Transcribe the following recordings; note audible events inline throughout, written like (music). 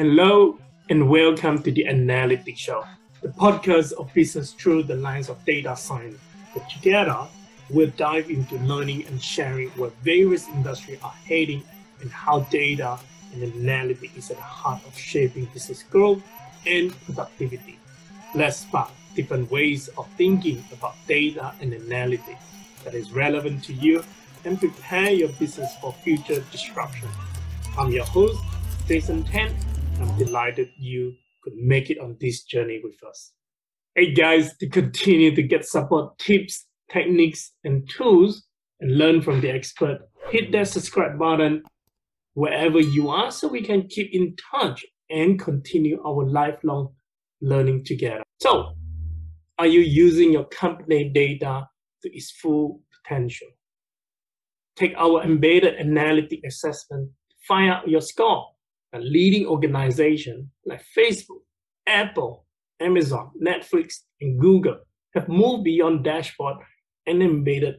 Hello and welcome to the Analytics Show, the podcast of business through the lens of data science. But together, we'll dive into learning and sharing where various industries are heading and how data and analytics is at the heart of shaping business growth and productivity. Let's spark different ways of thinking about data and analytics that is relevant to you and prepare your business for future disruption. I'm your host, Jason Tan. I'm delighted you could make it on this journey with us. Hey guys, to continue to get support tips, techniques, and tools and learn from the expert, hit that subscribe button wherever you are so we can keep in touch and continue our lifelong learning together. So, are you using your company data to its full potential? Take our embedded analytic assessment find out your score a leading organization like Facebook, Apple, Amazon, Netflix, and Google have moved beyond dashboard and embedded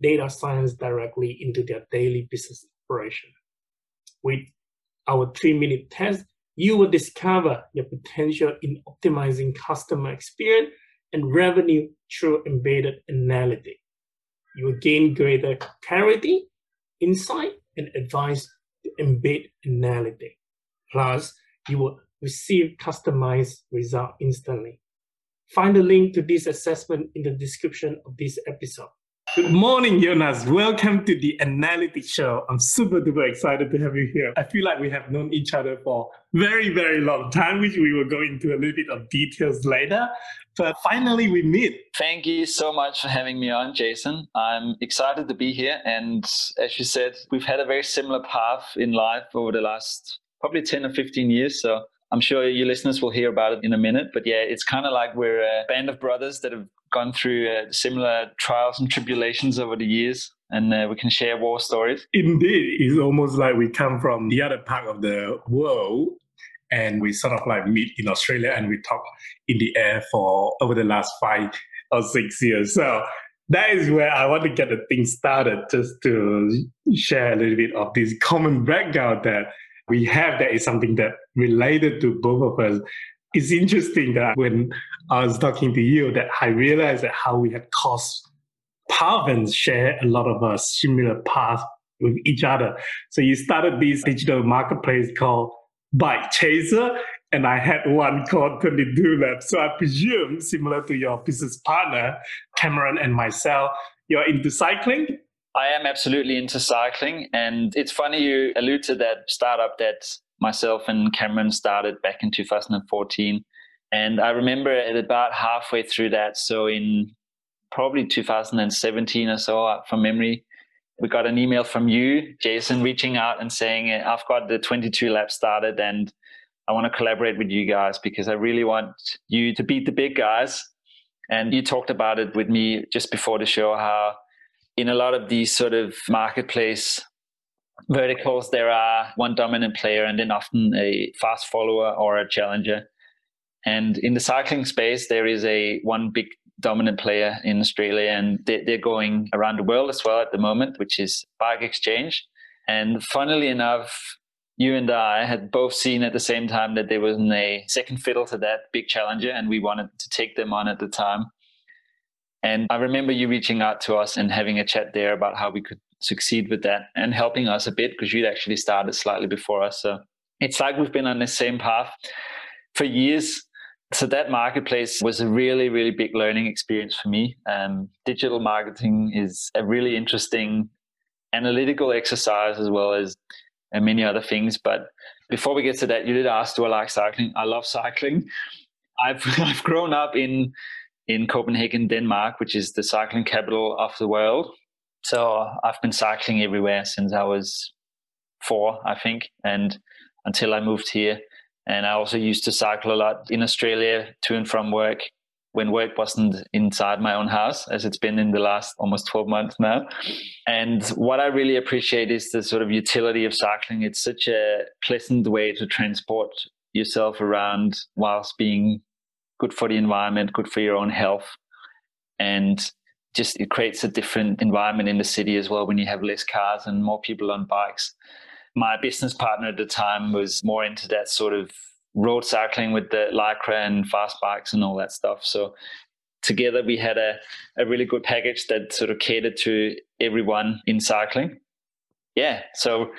data science directly into their daily business operation. With our three minute test, you will discover your potential in optimizing customer experience and revenue through embedded analytics. You will gain greater clarity, insight, and advice embed analytics. Plus, you will receive customized result instantly. Find the link to this assessment in the description of this episode. Good morning, Jonas. Welcome to the Analytics Show. I'm super duper excited to have you here. I feel like we have known each other for very, very long time, which we will go into a little bit of details later. But finally, we meet. Thank you so much for having me on, Jason. I'm excited to be here. And as you said, we've had a very similar path in life over the last probably 10 or 15 years. So I'm sure your listeners will hear about it in a minute. But yeah, it's kind of like we're a band of brothers that have gone through uh, similar trials and tribulations over the years. And uh, we can share war stories. Indeed, it's almost like we come from the other part of the world and we sort of like meet in Australia and we talk in the air for over the last five or six years. So that is where I want to get the thing started, just to share a little bit of this common background that we have that is something that related to both of us. It's interesting that when I was talking to you, that I realized that how we had crossed paths share a lot of a similar paths with each other. So you started this digital marketplace called Bike Chaser, and I had one called 22 Labs. So I presume, similar to your business partner, Cameron and myself, you're into cycling? I am absolutely into cycling. And it's funny you allude to that startup that myself and Cameron started back in 2014. And I remember at about halfway through that, so in probably 2017 or so uh, from memory, we got an email from you, Jason, reaching out and saying, I've got the 22 lab started and I want to collaborate with you guys because I really want you to beat the big guys. And you talked about it with me just before the show how in a lot of these sort of marketplace verticals, there are one dominant player and then often a fast follower or a challenger. And in the cycling space, there is a one big dominant player in Australia, and they're going around the world as well at the moment, which is Bike Exchange. And funnily enough, you and I had both seen at the same time that there was a second fiddle to that big challenger, and we wanted to take them on at the time. And I remember you reaching out to us and having a chat there about how we could succeed with that and helping us a bit because you'd actually started slightly before us. So it's like we've been on the same path for years. So that marketplace was a really, really big learning experience for me. Um, digital marketing is a really interesting analytical exercise as well as uh, many other things. But before we get to that, you did ask, do I like cycling? I love cycling. (laughs) I've, (laughs) I've grown up in in Copenhagen, Denmark, which is the cycling capital of the world. So I've been cycling everywhere since I was four, I think, and until I moved here. And I also used to cycle a lot in Australia to and from work when work wasn't inside my own house, as it's been in the last almost 12 months now. And what I really appreciate is the sort of utility of cycling. It's such a pleasant way to transport yourself around whilst being good for the environment, good for your own health. And just it creates a different environment in the city as well when you have less cars and more people on bikes. My business partner at the time was more into that sort of road cycling with the lycra and fast bikes and all that stuff. So together we had a, a really good package that sort of catered to everyone in cycling. Yeah, so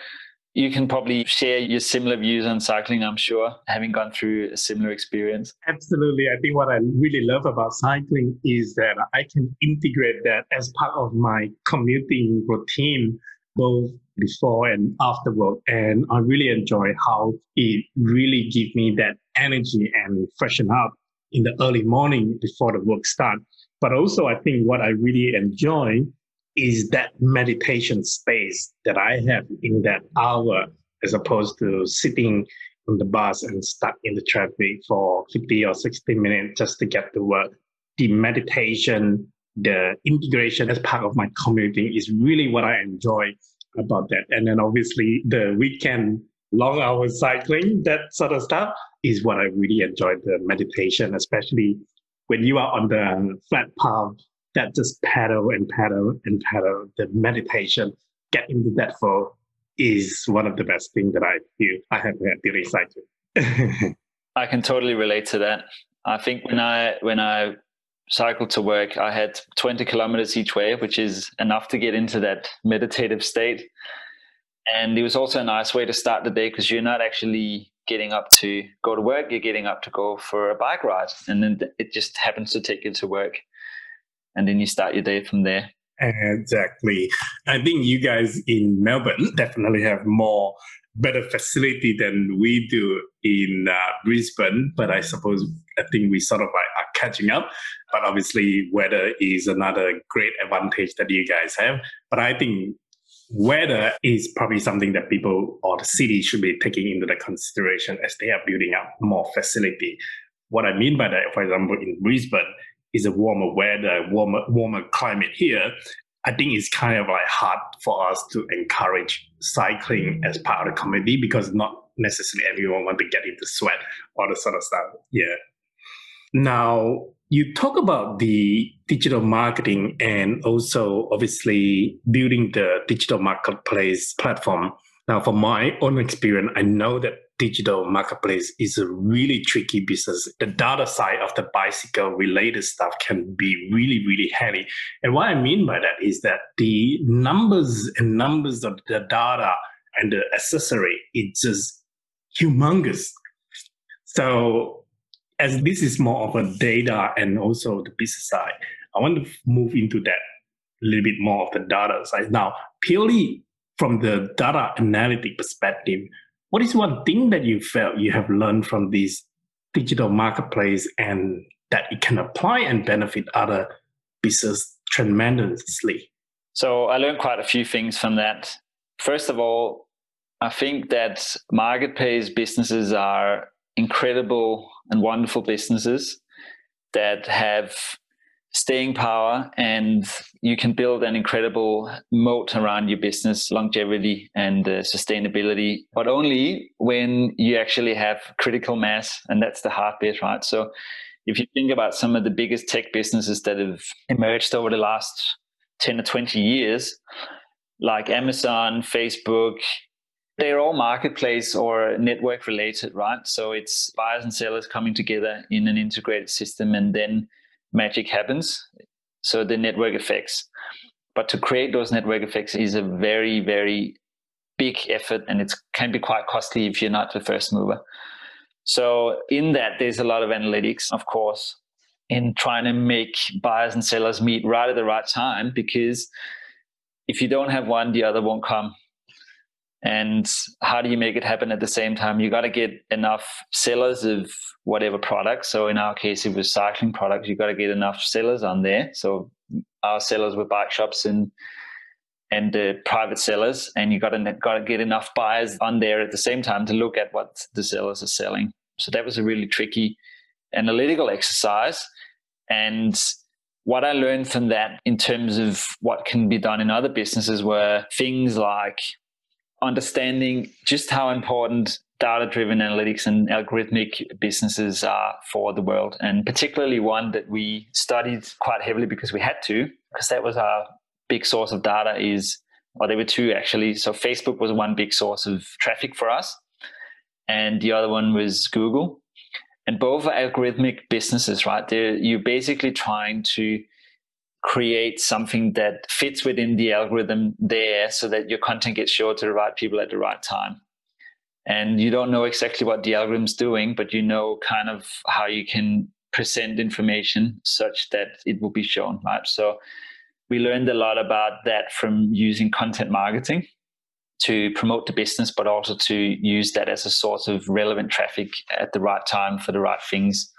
you can probably share your similar views on cycling, I'm sure, having gone through a similar experience. Absolutely. I think what I really love about cycling is that I can integrate that as part of my commuting routine, both before and after work. And I really enjoy how it really gives me that energy and freshen up in the early morning before the work start. But also, I think what I really enjoy is that meditation space that I have in that hour, as opposed to sitting on the bus and stuck in the traffic for 50 or 60 minutes just to get to work. The meditation, the integration as part of my commuting is really what I enjoy about that. And then obviously the weekend long hours cycling, that sort of stuff is what I really enjoy the meditation, especially when you are on the flat path that just pedal and pedal and pedal the meditation, get into that flow is one of the best things that I feel I have had during cycling. (laughs) I can totally relate to that. I think when I when I cycled to work, I had 20 kilometers each way, which is enough to get into that meditative state. And it was also a nice way to start the day because you're not actually getting up to go to work, you're getting up to go for a bike ride. And then it just happens to take you to work and then you start your day from there. Exactly. I think you guys in Melbourne definitely have more better facility than we do in uh, Brisbane, but I suppose I think we sort of like are catching up. But obviously, weather is another great advantage that you guys have. But I think weather is probably something that people or the city should be taking into the consideration as they are building up more facility. What I mean by that, for example, in Brisbane, is a warmer weather, warmer warmer climate here, I think it's kind of like hard for us to encourage cycling as part of the community because not necessarily everyone want to get into sweat or the sort of stuff. Yeah. Now you talk about the digital marketing and also obviously building the digital marketplace platform. Now, from my own experience, I know that digital marketplace is a really tricky business. The data side of the bicycle related stuff can be really, really heavy. And what I mean by that is that the numbers and numbers of the data and the accessory, it's just humongous. So as this is more of a data and also the business side, I want to move into that a little bit more of the data side. Now, purely from the data analytic perspective, what is one thing that you felt you have learned from this digital marketplace and that it can apply and benefit other business tremendously? So I learned quite a few things from that. First of all, I think that marketplace businesses are incredible and wonderful businesses that have staying power and you can build an incredible moat around your business longevity and uh, sustainability but only when you actually have critical mass and that's the hard bit right? So if you think about some of the biggest tech businesses that have emerged over the last 10 or 20 years like amazon facebook they're all marketplace or network related right? So it's buyers and sellers coming together in an integrated system and then magic happens. So the network effects. But to create those network effects is a very, very big effort and it can be quite costly if you're not the first mover. So in that, there's a lot of analytics, of course, in trying to make buyers and sellers meet right at the right time because if you don't have one, the other won't come and how do you make it happen at the same time? You got to get enough sellers of whatever product so in our case it was cycling products. You got to get enough sellers on there. So our sellers were bike shops and and uh, private sellers and you got to got to get enough buyers on there at the same time to look at what the sellers are selling. So that was a really tricky analytical exercise. And what I learned from that in terms of what can be done in other businesses were things like understanding just how important data driven analytics and algorithmic businesses are for the world, and particularly one that we studied quite heavily because we had to, because that was our big source of data is or there were two actually. So Facebook was one big source of traffic for us, and the other one was Google. And both are algorithmic businesses, right? They're, you're basically trying to create something that fits within the algorithm there so that your content gets shown to the right people at the right time. And you don't know exactly what the algorithm's doing, but you know kind of how you can present information such that it will be shown, right? So we learned a lot about that from using content marketing to promote the business, but also to use that as a source of relevant traffic at the right time for the right things.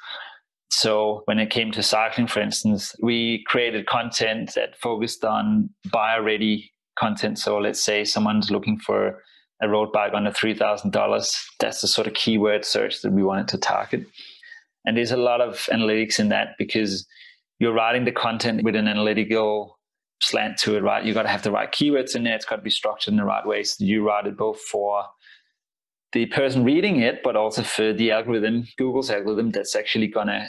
So when it came to cycling, for instance, we created content that focused on buyer ready content. So let's say someone's looking for a road bike under $3,000. That's the sort of keyword search that we wanted to target. And there's a lot of analytics in that because you're writing the content with an analytical slant to it, right? You've got to have the right keywords in there. It's got to be structured in the right way. So you write it both for the person reading it, but also for the algorithm, Google's algorithm, that's actually going to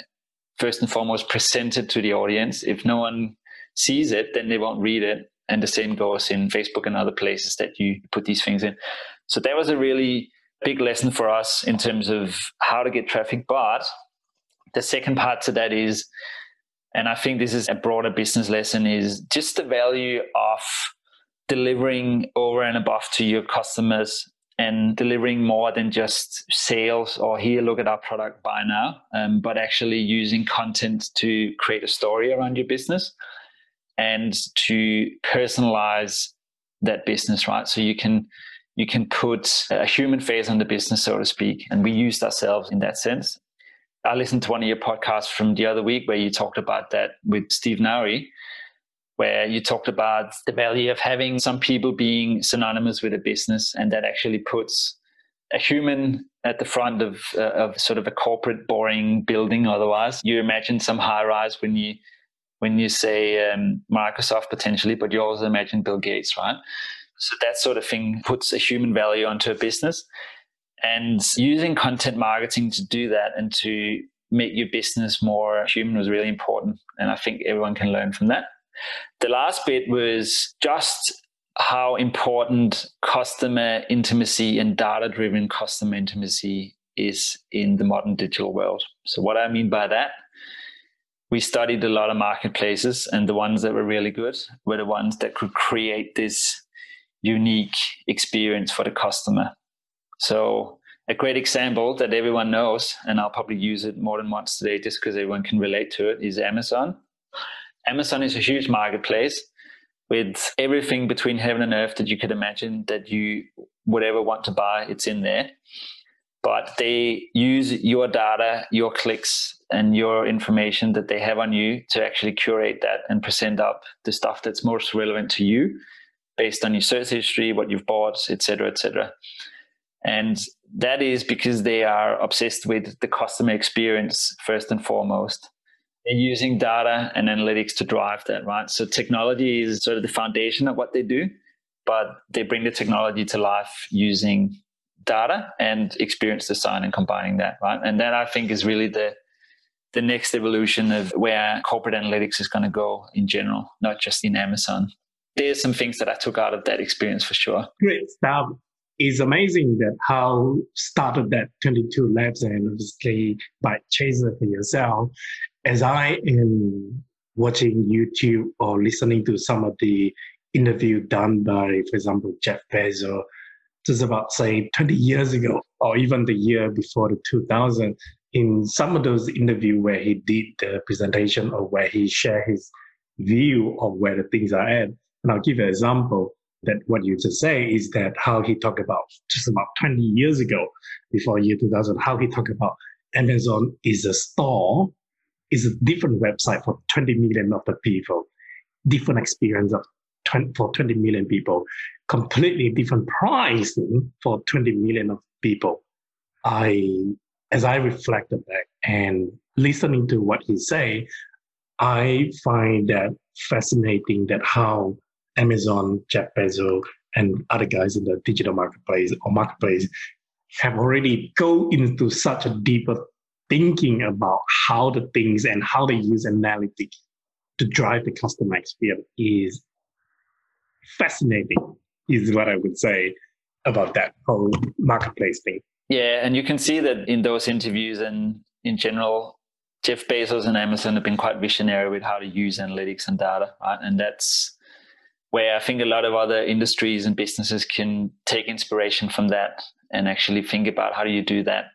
first and foremost present it to the audience. If no one sees it, then they won't read it. And the same goes in Facebook and other places that you put these things in. So that was a really big lesson for us in terms of how to get traffic. But the second part to that is and I think this is a broader business lesson is just the value of delivering over and above to your customers and delivering more than just sales or here look at our product buy now um, but actually using content to create a story around your business and to personalize that business right? So you can you can put a human face on the business so to speak and we used ourselves in that sense. I listened to one of your podcasts from the other week where you talked about that with Steve Nouri, where you talked about the value of having some people being synonymous with a business, and that actually puts a human at the front of uh, of sort of a corporate boring building. Otherwise, you imagine some high rise when you when you say um, Microsoft potentially, but you also imagine Bill Gates, right? So that sort of thing puts a human value onto a business. And using content marketing to do that and to make your business more human was really important. And I think everyone can learn from that. The last bit was just how important customer intimacy and data driven customer intimacy is in the modern digital world. So, what I mean by that, we studied a lot of marketplaces, and the ones that were really good were the ones that could create this unique experience for the customer. So a great example that everyone knows, and I'll probably use it more than once today just because everyone can relate to it, is Amazon. Amazon is a huge marketplace with everything between heaven and earth that you could imagine that you would ever want to buy, it's in there. But they use your data, your clicks, and your information that they have on you to actually curate that and present up the stuff that's most relevant to you based on your search history, what you've bought, etc., etc. And that is because they are obsessed with the customer experience first and foremost. Using data and analytics to drive that, right? So technology is sort of the foundation of what they do, but they bring the technology to life using data and experience design and combining that, right? And that I think is really the the next evolution of where corporate analytics is going to go in general, not just in Amazon. There's some things that I took out of that experience for sure. Great stuff it's amazing that how started that 22 labs and obviously Bike Chaser for yourself as i am watching youtube or listening to some of the interview done by for example jeff bezos just about say 20 years ago or even the year before the 2000 in some of those interview where he did the presentation or where he shared his view of where the things are at. And i'll give an example that what you just say is that how he talked about just about 20 years ago, before year 2000, how he talked about Amazon is a store, is a different website for 20 million of the people, different experience of 20, for 20 million people, completely different pricing for 20 million of people. I, as I reflected back and listening to what he say, I find that fascinating that how Amazon, Jeff Bezos, and other guys in the digital marketplace or marketplace have already go into such a deeper thinking about how the things and how they use analytics to drive the customer experience is fascinating, is what I would say about that whole marketplace thing. Yeah, and you can see that in those interviews and in general, Jeff Bezos and Amazon have been quite visionary with how to use analytics and data, right? And that's where I think a lot of other industries and businesses can take inspiration from that and actually think about how do you do that.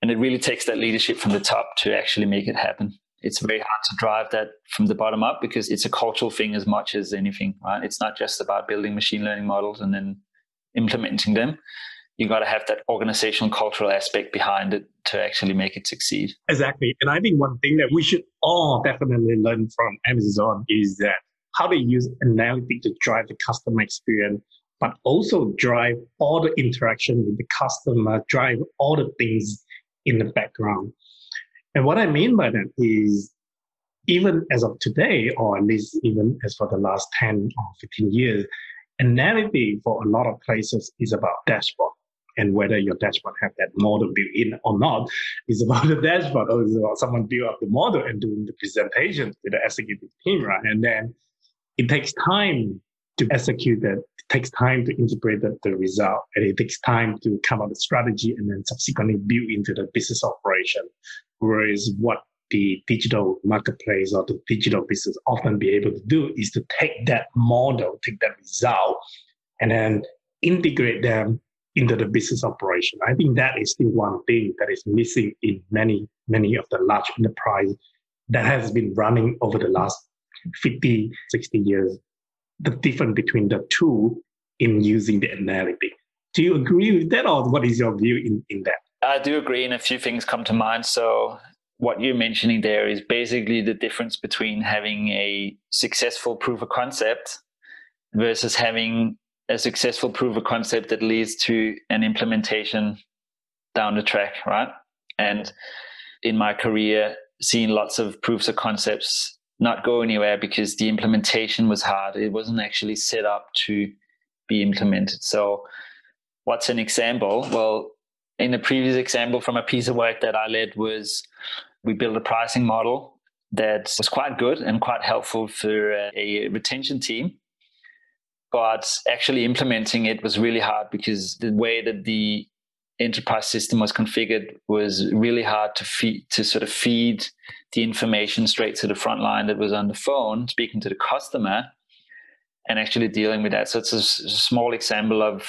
And it really takes that leadership from the top to actually make it happen. It's very hard to drive that from the bottom up because it's a cultural thing as much as anything, right? It's not just about building machine learning models and then implementing them you got to have that organizational cultural aspect behind it to actually make it succeed. Exactly. And I think one thing that we should all definitely learn from Amazon is that how they use analytics to drive the customer experience, but also drive all the interaction with the customer, drive all the things in the background. And what I mean by that is even as of today, or at least even as for the last 10 or 15 years, analytics for a lot of places is about dashboard and whether your dashboard have that model built in or not is about the dashboard or is about someone build up the model and doing the presentation to the executive team, right? And then it takes time to execute that. It takes time to integrate the, the result, and it takes time to come up with strategy and then subsequently build into the business operation. Whereas what the digital marketplace or the digital business often be able to do is to take that model, take that result, and then integrate them into the business operation. I think that is still one thing that is missing in many, many of the large enterprise that has been running over the last 50, 60 years. The difference between the two in using the analytic. Do you agree with that or what is your view in, in that? I do agree and a few things come to mind. So what you're mentioning there is basically the difference between having a successful proof of concept versus having a successful proof of concept that leads to an implementation down the track, right? And in my career, seeing lots of proofs of concepts not go anywhere because the implementation was hard. It wasn't actually set up to be implemented. So, what's an example? Well, in the previous example from a piece of work that I led was we built a pricing model that was quite good and quite helpful for a retention team but actually implementing it was really hard because the way that the enterprise system was configured was really hard to feed to sort of feed the information straight to the front line that was on the phone speaking to the customer and actually dealing with that. So it's a, small example of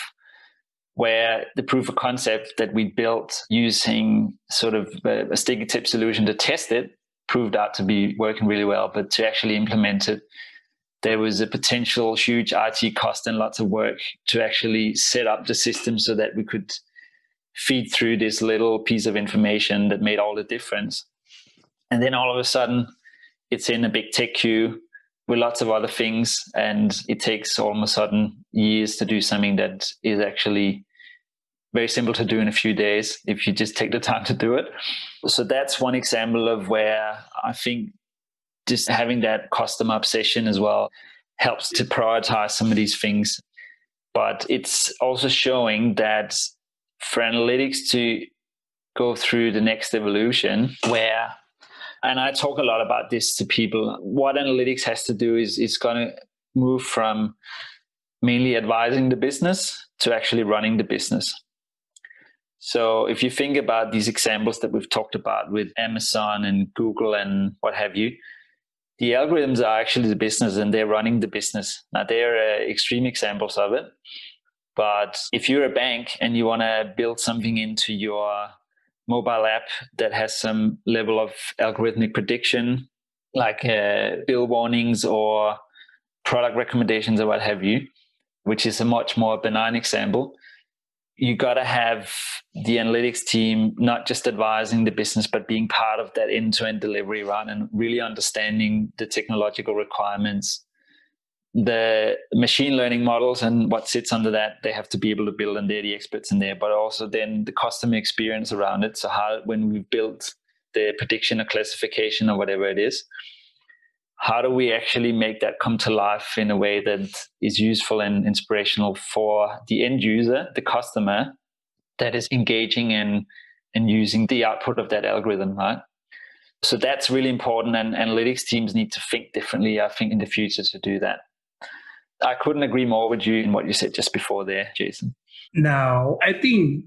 where the proof of concept that we built using sort of a, a sticky tip solution to test it proved out to be working really well. But to actually implement it there was a potential huge IT cost and lots of work to actually set up the system so that we could feed through this little piece of information that made all the difference. And then all of a sudden, it's in a big tech queue with lots of other things, and it takes all of a sudden years to do something that is actually very simple to do in a few days if you just take the time to do it. So that's one example of where I think just having that customer obsession as well helps to prioritize some of these things. But it's also showing that for analytics to go through the next evolution where and I talk a lot about this to people. What analytics has to do is it's going to move from mainly advising the business to actually running the business. So if you think about these examples that we've talked about with Amazon and Google and what have you, the algorithms are actually the business and they're running the business. Now, they're uh, extreme examples of it. But if you're a bank and you want to build something into your mobile app that has some level of algorithmic prediction, like uh, bill warnings or product recommendations or what have you, which is a much more benign example, you got to have the analytics team not just advising the business but being part of that end-to-end delivery run and really understanding the technological requirements the machine learning models and what sits under that they have to be able to build and they're the experts in there but also then the customer experience around it so how when we build the prediction or classification or whatever it is how do we actually make that come to life in a way that is useful and inspirational for the end user, the customer that is engaging in and using the output of that algorithm, right? So that's really important, and analytics teams need to think differently, I think, in the future to do that. I couldn't agree more with you in what you said just before there, Jason. Now, I think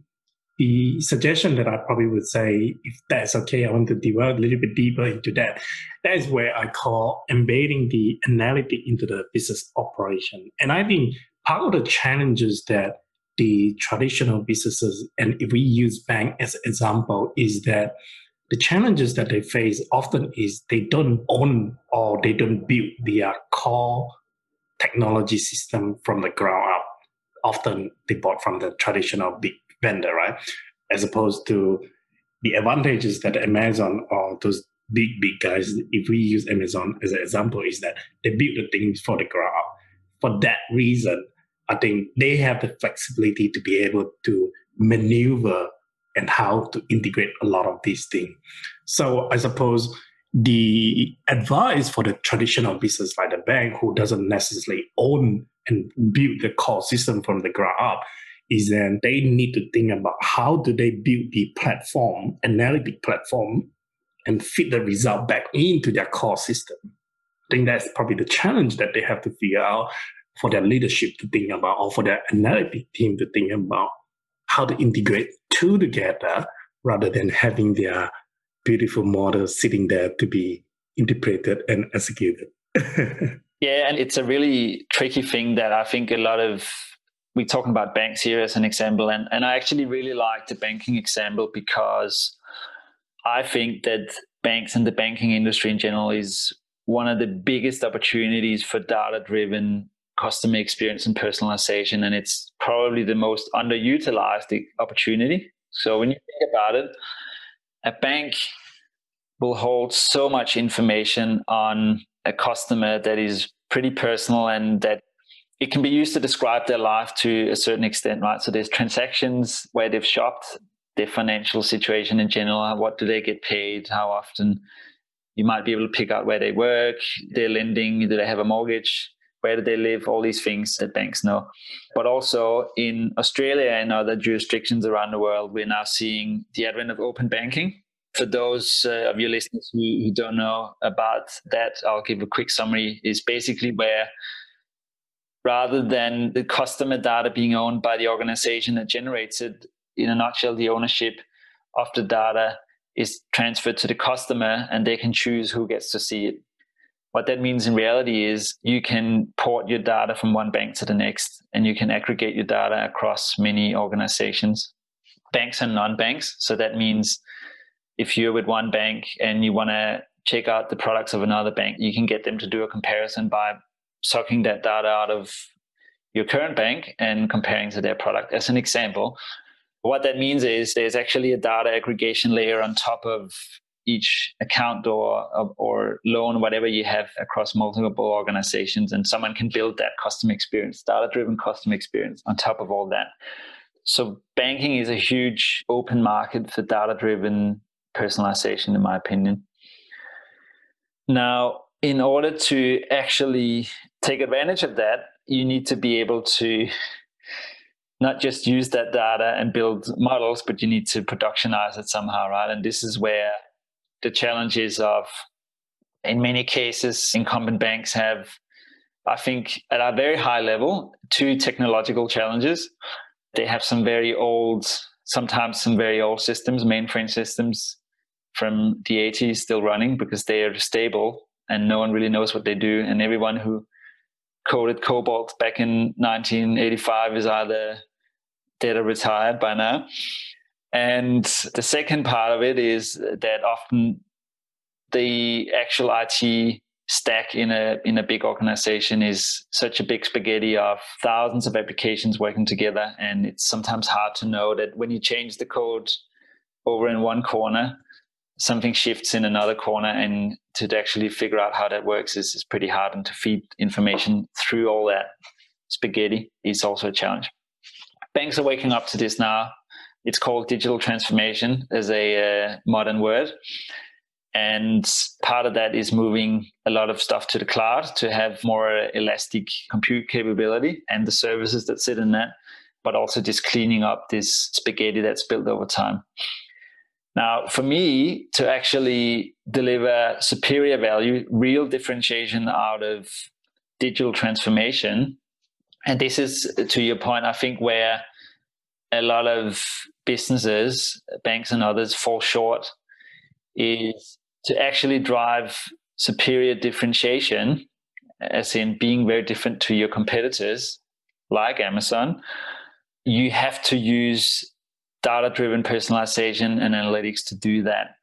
the suggestion that I probably would say, if that's okay, I want to delve a little bit deeper into that. That is where I call embedding the analytic into the business operation. And I think part of the challenges that the traditional businesses, and if we use bank as an example, is that the challenges that they face often is they don't own or they don't build their core technology system from the ground up. Often they bought from the traditional big vendor, right? As opposed to the advantages that Amazon or those big, big guys, if we use Amazon as an example, is that they build the things for the ground up. For that reason, I think they have the flexibility to be able to maneuver and how to integrate a lot of these things. So I suppose the advice for the traditional business like the bank who doesn't necessarily own and build the core system from the ground up is then they need to think about how do they build the platform, analytic platform, and fit the result back into their core system. I think that's probably the challenge that they have to figure out for their leadership to think about or for their analytic team to think about how to integrate two together rather than having their beautiful model sitting there to be interpreted and executed. (laughs) yeah, and it's a really tricky thing that I think a lot of we're talking about banks here as an example, and, and I actually really like the banking example because I think that banks and the banking industry in general is one of the biggest opportunities for data driven customer experience and personalization. And it's probably the most underutilized opportunity. So when you think about it, a bank will hold so much information on a customer that is pretty personal and that it can be used to describe their life to a certain extent, right? So there's transactions where they've shopped, their financial situation in general, what do they get paid, how often you might be able to pick out where they work, their lending, do they have a mortgage, where do they live, all these things that banks know. But also in Australia and other jurisdictions around the world, we're now seeing the advent of open banking. For those uh, of your listeners who, who don't know about that, I'll give a quick summary. Is basically where rather than the customer data being owned by the organization that generates it, in a nutshell, the ownership of the data is transferred to the customer and they can choose who gets to see it. What that means in reality is you can port your data from one bank to the next, and you can aggregate your data across many organizations, banks and non banks. So that means if you're with one bank and you want to check out the products of another bank, you can get them to do a comparison by sucking that data out of your current bank and comparing to their product. As an example, what that means is there's actually a data aggregation layer on top of each account or or loan, whatever you have across multiple organizations, and someone can build that customer experience, data-driven customer experience on top of all that. So banking is a huge open market for data-driven personalization, in my opinion. Now, in order to actually take advantage of that, you need to be able to not just use that data and build models, but you need to productionize it somehow, right? And this is where the challenges of, in many cases, incumbent banks have, I think, at a very high level, two technological challenges. They have some very old, sometimes some very old systems, mainframe systems from the 80s still running because they are stable and no one really knows what they do. And everyone who coded COBOL back in 1985 is either dead or retired by now. And the second part of it is that often the actual IT stack in a in a big organization is such a big spaghetti of thousands of applications working together. And it's sometimes hard to know that when you change the code over in one corner something shifts in another corner. And to actually figure out how that works is, is pretty hard. And to feed information through all that spaghetti is also a challenge. Banks are waking up to this now it's called digital transformation as a uh, modern word. And part of that is moving a lot of stuff to the cloud to have more elastic compute capability and the services that sit in that, but also just cleaning up this spaghetti that's built over time. Now, for me to actually deliver superior value, real differentiation out of digital transformation, And this is to your point, I think, where a lot of businesses, banks and others fall short is to actually drive superior differentiation, as in being very different to your competitors, like Amazon, you have to use data driven personalization and analytics to do that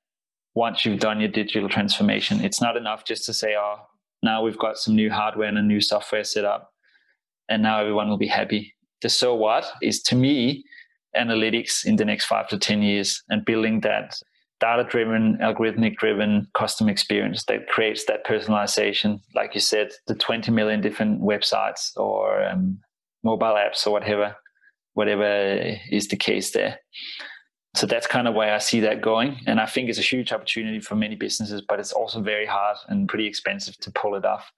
once you've done your digital transformation. It's not enough just to say, oh, now we've got some new hardware and a new software set up, and now everyone will be happy. The so what is to me analytics in the next five to 10 years and building that data driven, algorithmic driven custom experience that creates that personalization. Like you said, the 20 million different websites or um, mobile apps or whatever, whatever is the case there. So that's kind of where I see that going. And I think it's a huge opportunity for many businesses, but it's also very hard and pretty expensive to pull it off.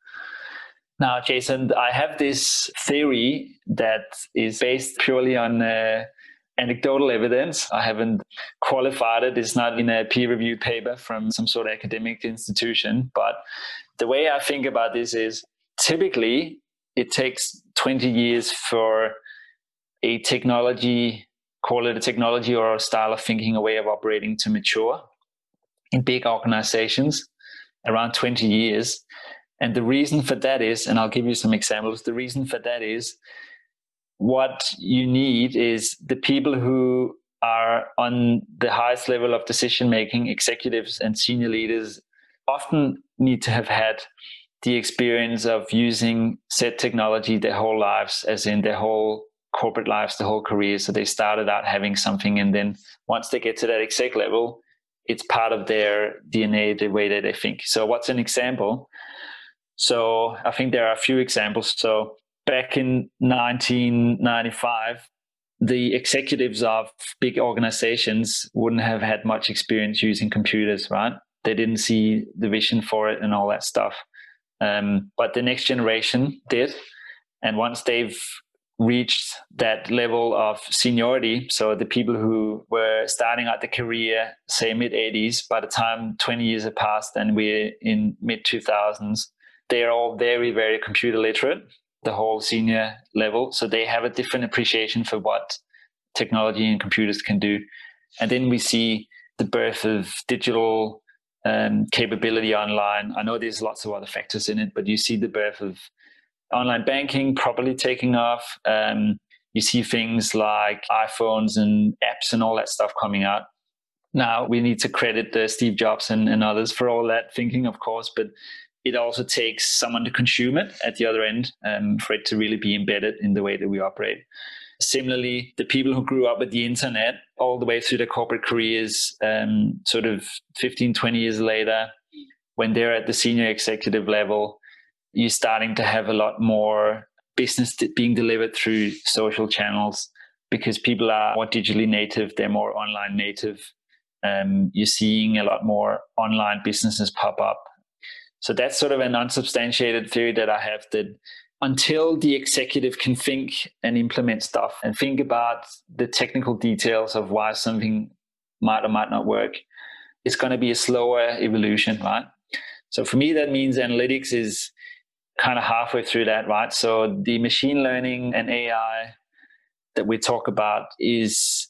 Now, Jason, I have this theory that is based purely on uh, anecdotal evidence. I haven't qualified it. It's not in a peer reviewed paper from some sort of academic institution. But the way I think about this is typically it takes 20 years for a technology, call it a technology or a style of thinking, a way of operating to mature in big organizations, around 20 years. And the reason for that is, and I'll give you some examples, the reason for that is what you need is the people who are on the highest level of decision making, executives and senior leaders, often need to have had the experience of using said technology their whole lives, as in their whole corporate lives, the whole career. So they started out having something, and then once they get to that exec level, it's part of their DNA, the way that they think. So, what's an example? So, I think there are a few examples. So, back in 1995, the executives of big organizations wouldn't have had much experience using computers, right? They didn't see the vision for it and all that stuff. Um, but the next generation did. And once they've reached that level of seniority, so the people who were starting out the career, say mid 80s, by the time 20 years have passed and we're in mid 2000s, they're all very, very computer literate the whole senior level. So they have a different appreciation for what technology and computers can do. And then we see the birth of digital um, capability online. I know there's lots of other factors in it, but you see the birth of online banking properly taking off. Um, you see things like iPhones and apps and all that stuff coming out. Now we need to credit the Steve Jobs and, and others for all that thinking, of course, but it also takes someone to consume it at the other end um, for it to really be embedded in the way that we operate. Similarly, the people who grew up with the internet all the way through their corporate careers, um, sort of 15, 20 years later, when they're at the senior executive level, you're starting to have a lot more business being delivered through social channels because people are more digitally native, they're more online native. Um, you're seeing a lot more online businesses pop up so that's sort of an unsubstantiated theory that I have that until the executive can think and implement stuff and think about the technical details of why something might or might not work, it's going to be a slower evolution, right? So for me, that means analytics is kind of halfway through that, right? So the machine learning and AI that we talk about is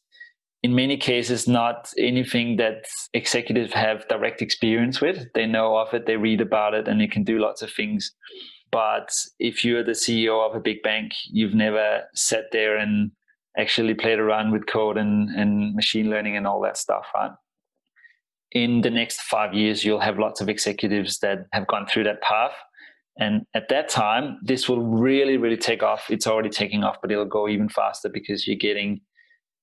in many cases not anything that executives have direct experience with. They know of it, they read about it, and it can do lots of things. But if you're the CEO of a big bank, you've never sat there and actually played around with code and, and machine learning and all that stuff, right? In the next five years, you'll have lots of executives that have gone through that path. And at that time, this will really, really take off. It's already taking off, but it'll go even faster because you're getting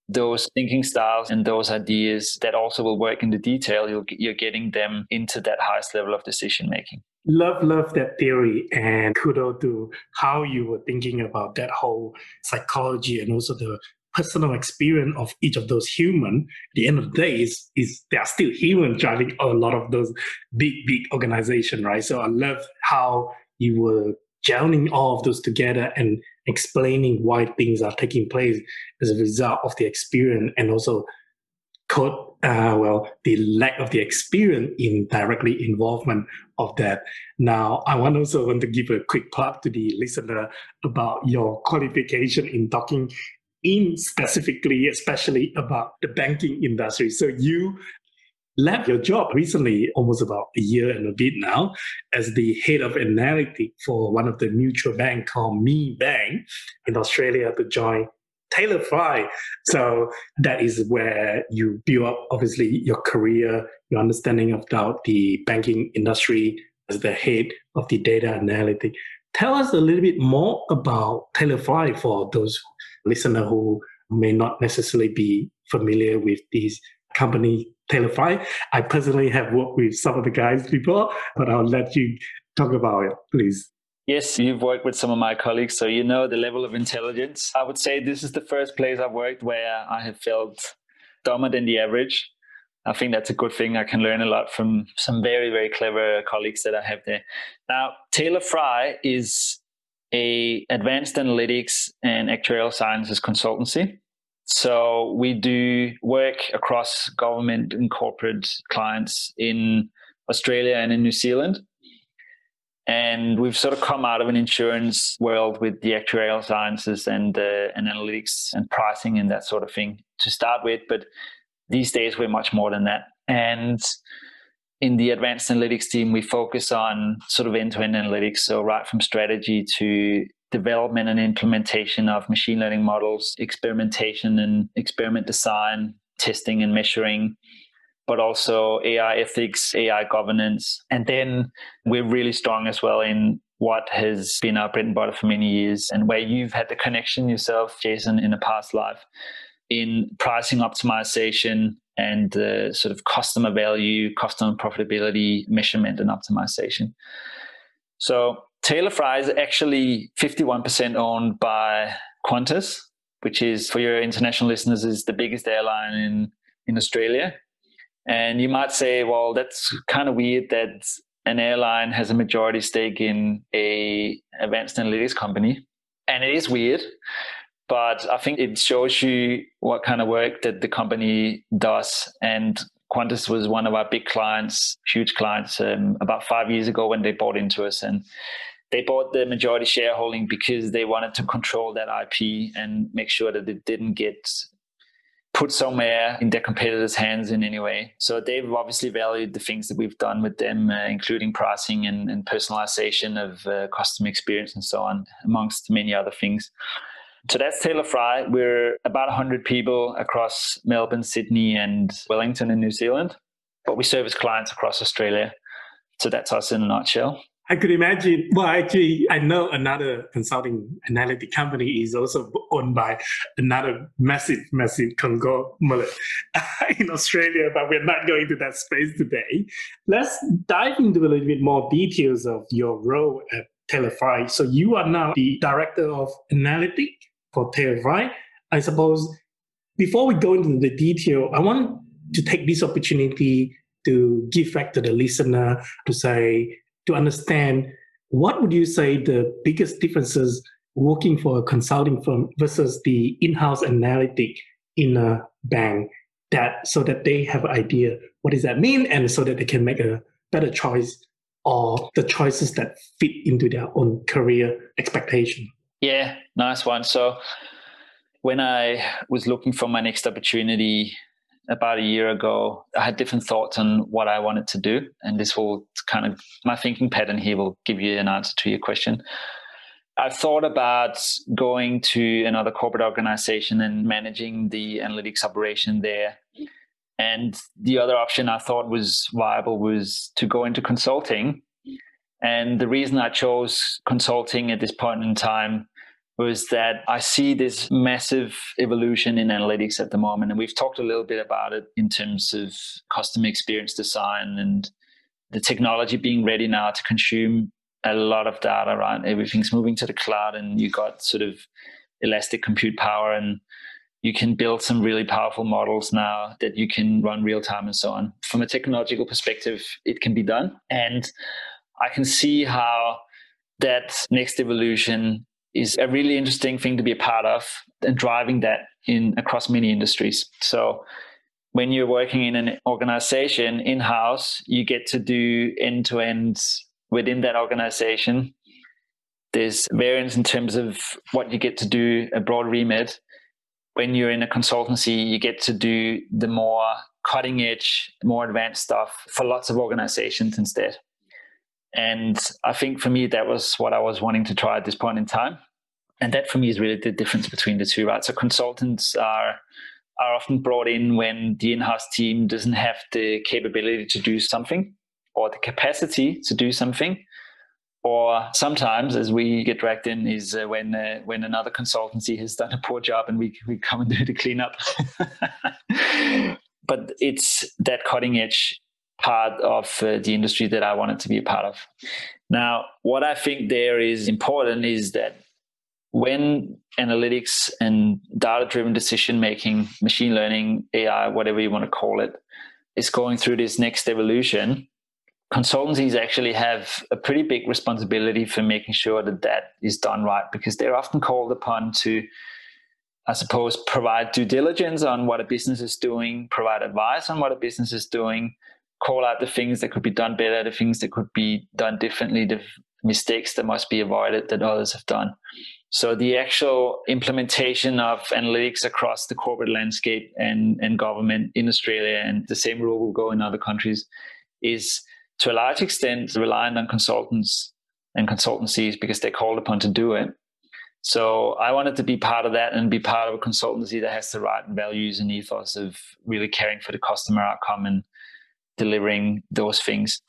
those thinking styles and those ideas that also will work in the detail, you're, you're getting them into that highest level of decision making. Love, love that theory, and kudos to how you were thinking about that whole psychology and also the personal experience of each of those human. At the end of the day, is is they are still human driving a lot of those big, big organization, right? So I love how you were gelling all of those together and explaining why things are taking place as a result of the experience and also quote uh, well, the lack of the experience in directly involvement of that. Now, I want also want to give a quick plug to the listener about your qualification in talking in specifically, especially about the banking industry. So you left your job recently, almost about a year and a bit now, as the head of analytics for one of the mutual bank called Me Bank in Australia to join Taylor Fry. So that is where you build up, obviously, your career, your understanding about the banking industry as the head of the data analytics. Tell us a little bit more about Taylor Fry for those listeners who may not necessarily be familiar with this company, Fry. I personally have worked with some of the guys before, but I'll let you talk about it, please. Yes, you've worked with some of my colleagues, so you know the level of intelligence. I would say this is the first place I've worked where I have felt dumber than the average. I think that's a good thing. I can learn a lot from some very, very clever colleagues that I have there. Now, Taylor Fry is a advanced analytics and actuarial sciences consultancy. So we do work across government and corporate clients in Australia and in New Zealand. And we've sort of come out of an insurance world with the actuarial sciences and, uh, and analytics and pricing and that sort of thing to start with. But these days, we're much more than that. And in the advanced analytics team, we focus on sort of end to end analytics. So, right from strategy to development and implementation of machine learning models, experimentation and experiment design, testing and measuring, but also AI ethics, AI governance. And then we're really strong as well in what has been our bread and butter for many years and where you've had the connection yourself, Jason, in a past life in pricing optimization and uh, sort of customer value, customer profitability measurement and optimization. So Taylor Fry is actually 51% owned by Qantas, which is for your international listeners is the biggest airline in in Australia. And you might say, well, that's kind of weird that an airline has a majority stake in a advanced analytics company. And it is weird, but I think it shows you what kind of work that the company does. And Qantas was one of our big clients, huge clients, um, about five years ago when they bought into us. And they bought the majority shareholding because they wanted to control that IP and make sure that it didn't get put somewhere in their competitors' hands in any way. So they've obviously valued the things that we've done with them, uh, including pricing and, and personalization of uh, customer experience and so on, amongst many other things. So that's Taylor Fry. We're about 100 people across Melbourne, Sydney, and Wellington in New Zealand, but we service clients across Australia. So that's us in a nutshell. I could imagine. Well, actually, I know another consulting analytic company is also owned by another massive, massive conglomerate (laughs) in Australia, but we're not going to that space today. Let's dive into a little bit more details of your role at Fry. So you are now the director of analytics for Fry. I suppose before we go into the detail, I want to take this opportunity to give back to the listener to say to understand what would you say the biggest differences working for a consulting firm versus the in-house analytic in a bank that so that they have an idea what does that mean and so that they can make a better choice or the choices that fit into their own career expectation yeah nice one so when i was looking for my next opportunity about a year ago, I had different thoughts on what I wanted to do. And this will kind of, my thinking pattern here will give you an answer to your question. I thought about going to another corporate organization and managing the analytics operation there. And the other option I thought was viable was to go into consulting. And the reason I chose consulting at this point in time was that I see this massive evolution in analytics at the moment. And we've talked a little bit about it in terms of customer experience design and the technology being ready now to consume a lot of data, right? Everything's moving to the cloud and you got sort of elastic compute power and you can build some really powerful models now that you can run real time and so on. From a technological perspective, it can be done. And I can see how that next evolution is a really interesting thing to be a part of and driving that in across many industries. So when you're working in an organization in house, you get to do end to end within that organization. There's variance in terms of what you get to do, a broad remit. When you're in a consultancy, you get to do the more cutting edge, more advanced stuff for lots of organizations instead. And I think for me, that was what I was wanting to try at this point in time. And that for me is really the difference between the two, right? So consultants are are often brought in when the in-house team doesn't have the capability to do something or the capacity to do something or sometimes as we get dragged in is uh, when uh, when another consultancy has done a poor job and we we come and do the cleanup (laughs) but it's that cutting edge part of uh, the industry that I wanted to be a part of. Now, what I think there is important is that when analytics and data driven decision making, machine learning, AI, whatever you want to call it, is going through this next evolution, consultancies actually have a pretty big responsibility for making sure that that is done right because they're often called upon to I suppose, provide due diligence on what a business is doing, provide advice on what a business is doing, call out the things that could be done better, the things that could be done differently, the mistakes that must be avoided that others have done. So the actual implementation of analytics across the corporate landscape and, and government in Australia, and the same rule will go in other countries, is to a large extent reliant on consultants and consultancies because they're called upon to do it. So I wanted to be part of that and be part of a consultancy that has the right values and ethos of really caring for the customer outcome and delivering those things.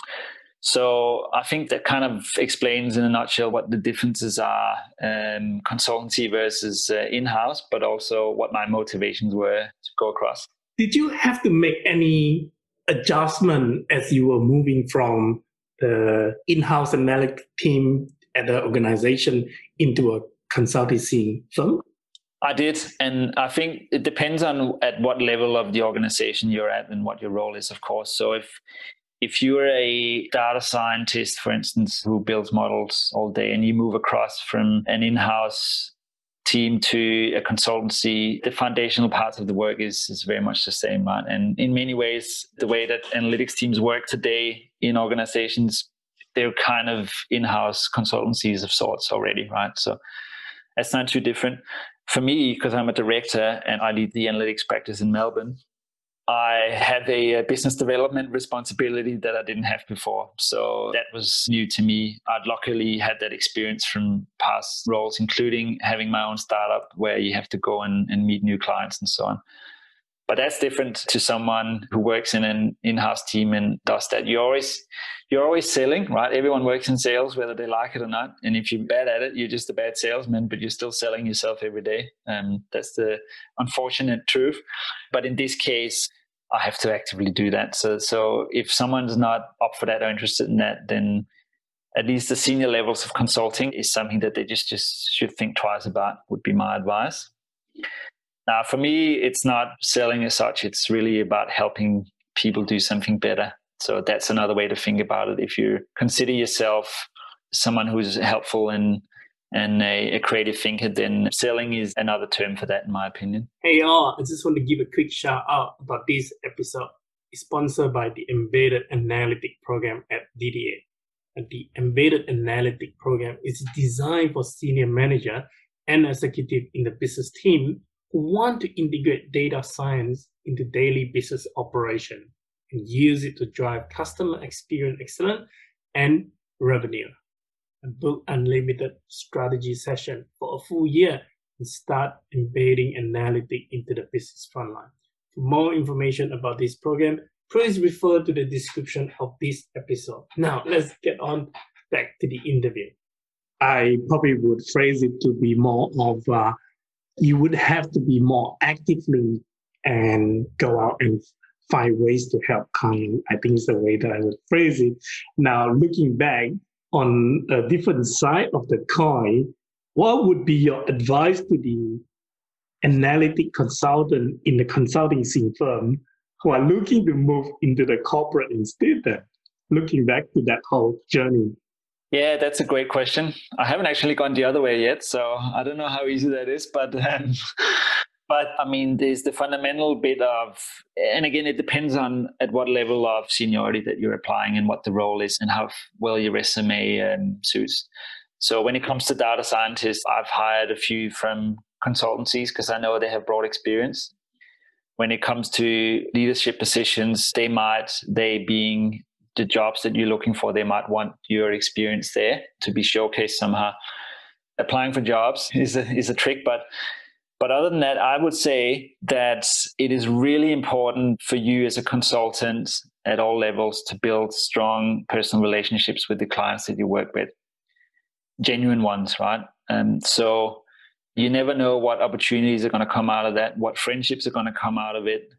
So I think that kind of explains in a nutshell what the differences are um, consultancy versus uh, in-house, but also what my motivations were to go across. Did you have to make any adjustment as you were moving from the in-house analytic team at the organization into a consultancy firm? I did, and I think it depends on at what level of the organization you're at and what your role is, of course. So if if you're a data scientist, for instance, who builds models all day, and you move across from an in-house team to a consultancy, the foundational parts of the work is is very much the same, right? And in many ways, the way that analytics teams work today in organizations, they're kind of in-house consultancies of sorts already, right? So it's not too different. For me, because I'm a director and I lead the analytics practice in Melbourne, I have a, business development responsibility that I didn't have before. So that was new to me. I'd luckily had that experience from past roles, including having my own startup where you have to go and, and meet new clients and so on. But that's different to someone who works in an in-house team and does that. You always you're always selling, right? Everyone works in sales, whether they like it or not. And if you're bad at it, you're just a bad salesman, but you're still selling yourself every day. Um, that's the unfortunate truth. But in this case, I have to actively do that. So, so if someone's not up for that or interested in that, then at least the senior levels of consulting is something that they just just should think twice about. Would be my advice. Now, for me, it's not selling as such. It's really about helping people do something better. So that's another way to think about it. If you consider yourself someone who's helpful and and a, a, creative thinker, then selling is another term for that, in my opinion. Hey, all, I just want to give a quick shout out about this episode. It's sponsored by the Embedded Analytic Program at DDA. And the Embedded Analytic Program is designed for senior manager and executive in the business team want to integrate data science into daily business operation and use it to drive customer experience excellence and revenue. And book unlimited strategy session for a full year and start embedding analytics into the business frontline. For more information about this program, please refer to the description of this episode. Now, let's get on back to the interview. I probably would phrase it to be more of uh, you would have to be more actively and go out and find ways to help clients. I think is the way that I would phrase it. Now, looking back on a different side of the coin, what would be your advice to the analytic consultant in the consulting firm who are looking to move into the corporate instead? Looking back to that whole journey. Yeah, that's a great question. I haven't actually gone the other way yet, so I don't know how easy that is. But um, (laughs) But I mean, there's the fundamental bit of, and again, it depends on at what level of seniority that you're applying and what the role is and how well your resume um, suits. So when it comes to data scientists, I've hired a few from consultancies because I know they have broad experience. When it comes to leadership positions, they might, they being the jobs that you're looking for, they might want your experience there to be showcased somehow. Applying for jobs is a, is a trick, but but other than that, I would say that it is really important for you as a consultant at all levels to build strong personal relationships with the clients that you work with, genuine ones, right? And so you never know what opportunities are going to come out of that, what friendships are going to come out of it,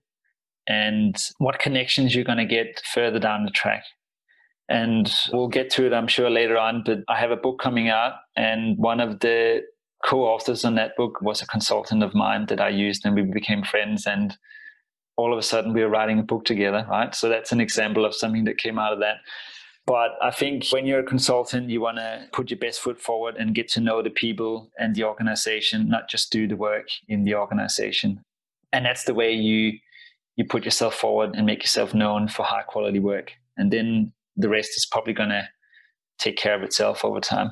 and what connections you're going to get further down the track. And we'll get to it, I'm sure, later on. But I have a book coming out, and one of the co-authors on that book was a consultant of mine that I used, and we became friends. And all of a sudden, we were writing a book together, right? So that's an example of something that came out of that. But I think when you're a consultant, you want to put your best foot forward and get to know the people and the organization, not just do the work in the organization. And that's the way you you put yourself forward and make yourself known for high quality work. And then the rest is probably going to take care of itself over time.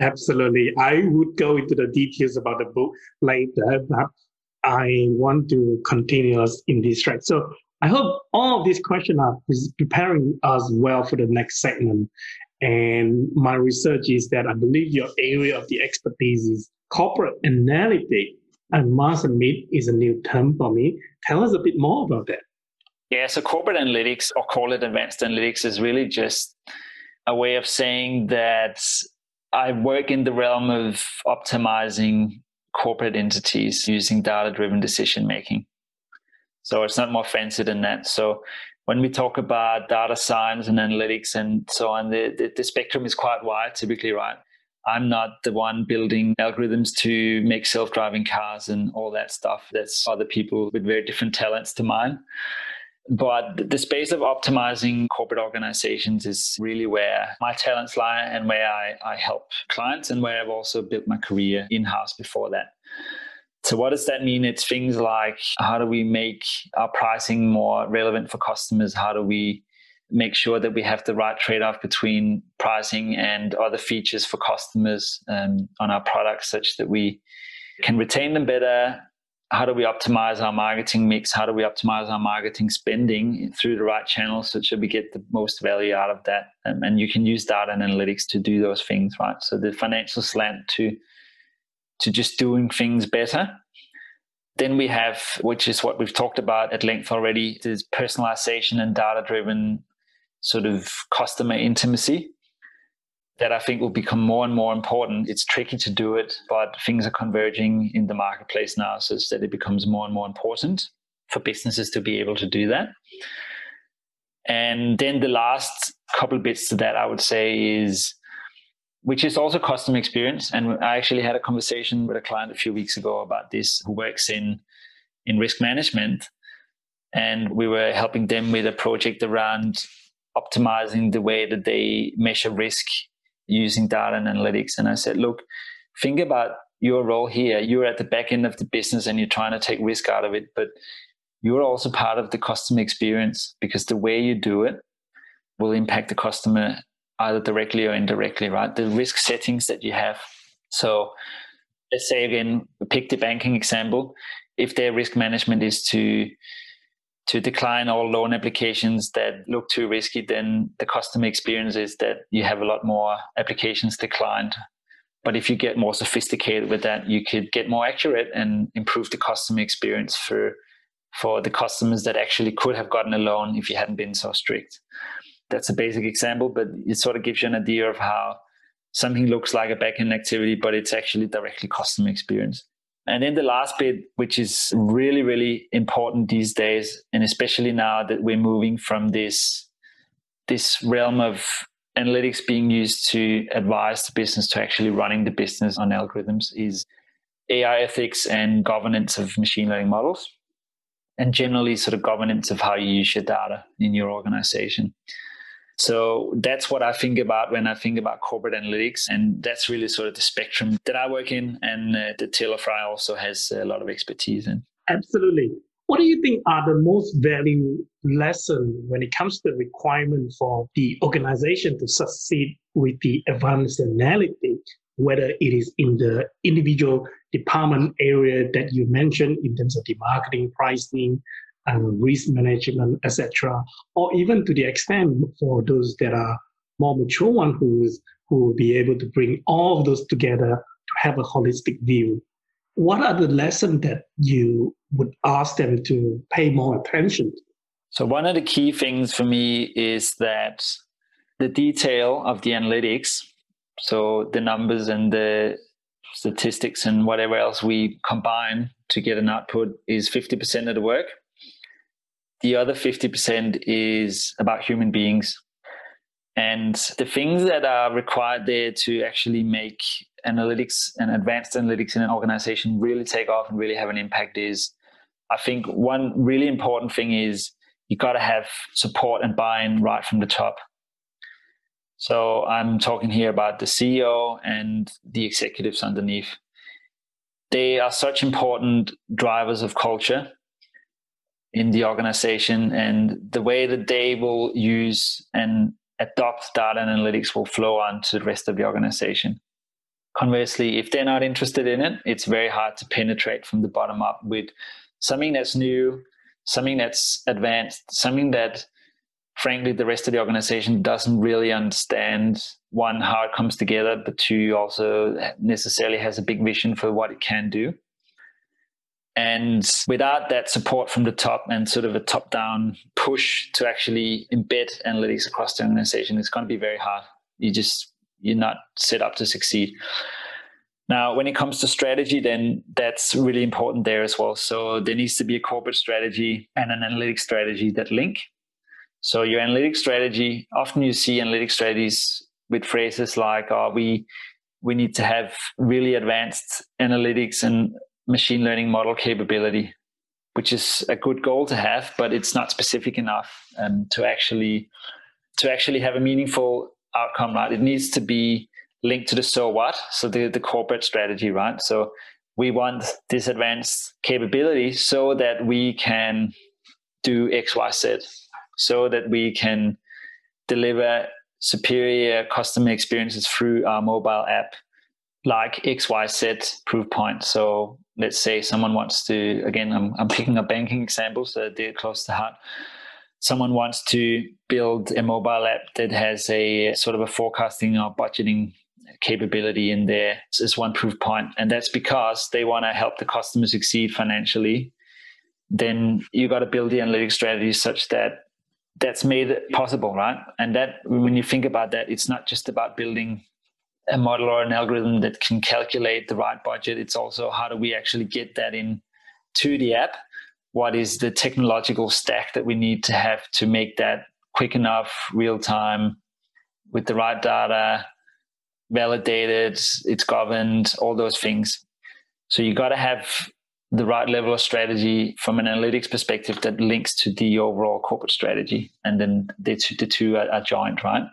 Absolutely. I would go into the details about the book later, but I want to continue us in this track. So I hope all of these questions are preparing us well for the next segment. And my research is that I believe your area of the expertise is corporate analytics. And must admit is a new term for me. Tell us a bit more about that. Yeah, so corporate analytics, or call it advanced analytics, is really just a way of saying that I work in the realm of optimizing corporate entities using data driven decision making. So it's not more fancy than that. So when we talk about data science and analytics and so on, the, the, the, spectrum is quite wide, typically, right? I'm not the one building algorithms to make self driving cars and all that stuff. That's other people with very different talents to mine. But the space of optimizing corporate organizations is really where my talents lie and where I, I help clients and where I've also built my career in house before that. So, what does that mean? It's things like how do we make our pricing more relevant for customers? How do we make sure that we have the right trade off between pricing and other features for customers um, on our products such that we can retain them better? How do we optimize our marketing mix? How do we optimize our marketing spending through the right channels such that we get the most value out of that? Um, and you can use data and analytics to do those things, right? So the financial slant to to just doing things better. Then we have, which is what we've talked about at length already, is personalization and data driven sort of customer intimacy that I think will become more and more important. It's tricky to do it, but things are converging in the marketplace now so that it becomes more and more important for businesses to be able to do that. And then the last couple bits to that I would say is which is also customer experience. And I actually had a conversation with a client a few weeks ago about this who works in in risk management. And we were helping them with a project around optimizing the way that they measure risk using data and analytics. And I said, look, think about your role here. You're at the back end of the business and you're trying to take risk out of it, but you're also part of the customer experience because the way you do it will impact the customer either directly or indirectly, right? The risk settings that you have. So let's say again, pick the banking example. If their risk management is to to decline all loan applications that look too risky, then the customer experience is that you have a lot more applications declined. But if you get more sophisticated with that, you could get more accurate and improve the customer experience for for the customers that actually could have gotten a loan if you hadn't been so strict that's a basic example, but it sort of gives you an idea of how something looks like a backend activity, but it's actually directly customer experience. And then the last bit, which is really, really important these days, and especially now that we're moving from this, this realm of analytics being used to advise the business to actually running the business on algorithms, is AI ethics and governance of machine learning models, and generally sort of governance of how you use your data in your organization. So that's what I think about when I think about corporate analytics. And that's really sort of the spectrum that I work in and uh, that Taylor Fry also has a lot of expertise in. Absolutely. What do you think are the most valuable lessons when it comes to the requirement for the organization to succeed with the advanced analytics, whether it is in the individual department area that you mentioned in terms of the marketing, pricing, and risk management, etc., or even to the extent for those that are more mature ones who who will be able to bring all of those together to have a holistic view what are the lessons that you would ask them to pay more attention to? So, one of the key things for me is that the detail of the analytics, so the numbers and the statistics and whatever else we combine to get an output, is 50% of the work. The other 50% is about human beings. And the things that are required there to actually make analytics and advanced analytics in an organization really take off and really have an impact is I think one really important thing is you got to have support and buy-in right from the top. So I'm talking here about the CEO and the executives underneath. They are such important drivers of culture in the organization, and the way that they will use and adopt data analytics will flow on to the rest of the organization. Conversely, if they're not interested in it, it's very hard to penetrate from the bottom up with something that's new, something that's advanced, something that frankly the rest of the organization doesn't really understand one how it comes together but two also necessarily has a big vision for what it can do and without that support from the top and sort of a top down push to actually embed analytics across the organization it's going to be very hard you just you're not set up to succeed. Now, when it comes to strategy, then that's really important there as well. So there needs to be a corporate strategy and an analytics strategy that link. So your analytics strategy, often you see analytics strategies with phrases like, "Oh, we we need to have really advanced analytics and machine learning model capability," which is a good goal to have, but it's not specific enough um, to actually to actually have a meaningful outcome, right? It needs to be linked to the so what, so the, the corporate strategy, right? So we want this advanced capability so that we can do X, Y, Z, so that we can deliver superior customer experiences through our mobile app, like X, Y, Z proof point. So let's say someone wants to, again, I'm, I'm picking a banking example so they're close to heart. Someone wants to build a mobile app that has a sort of a forecasting or budgeting capability in there is one proof point and that's because they want to help the customer succeed financially. Then you got to build the analytics strategy such that that's made possible right? And that when you think about that it's not just about building a model or an algorithm that can calculate the right budget it's also how do we actually get that in to the app what is the technological stack that we need to have to make that quick enough, real time, with the right data, validated, it's governed, all those things. So you got to have the right level of strategy from an analytics perspective that links to the overall corporate strategy, and then the two, the two are, are joined, right?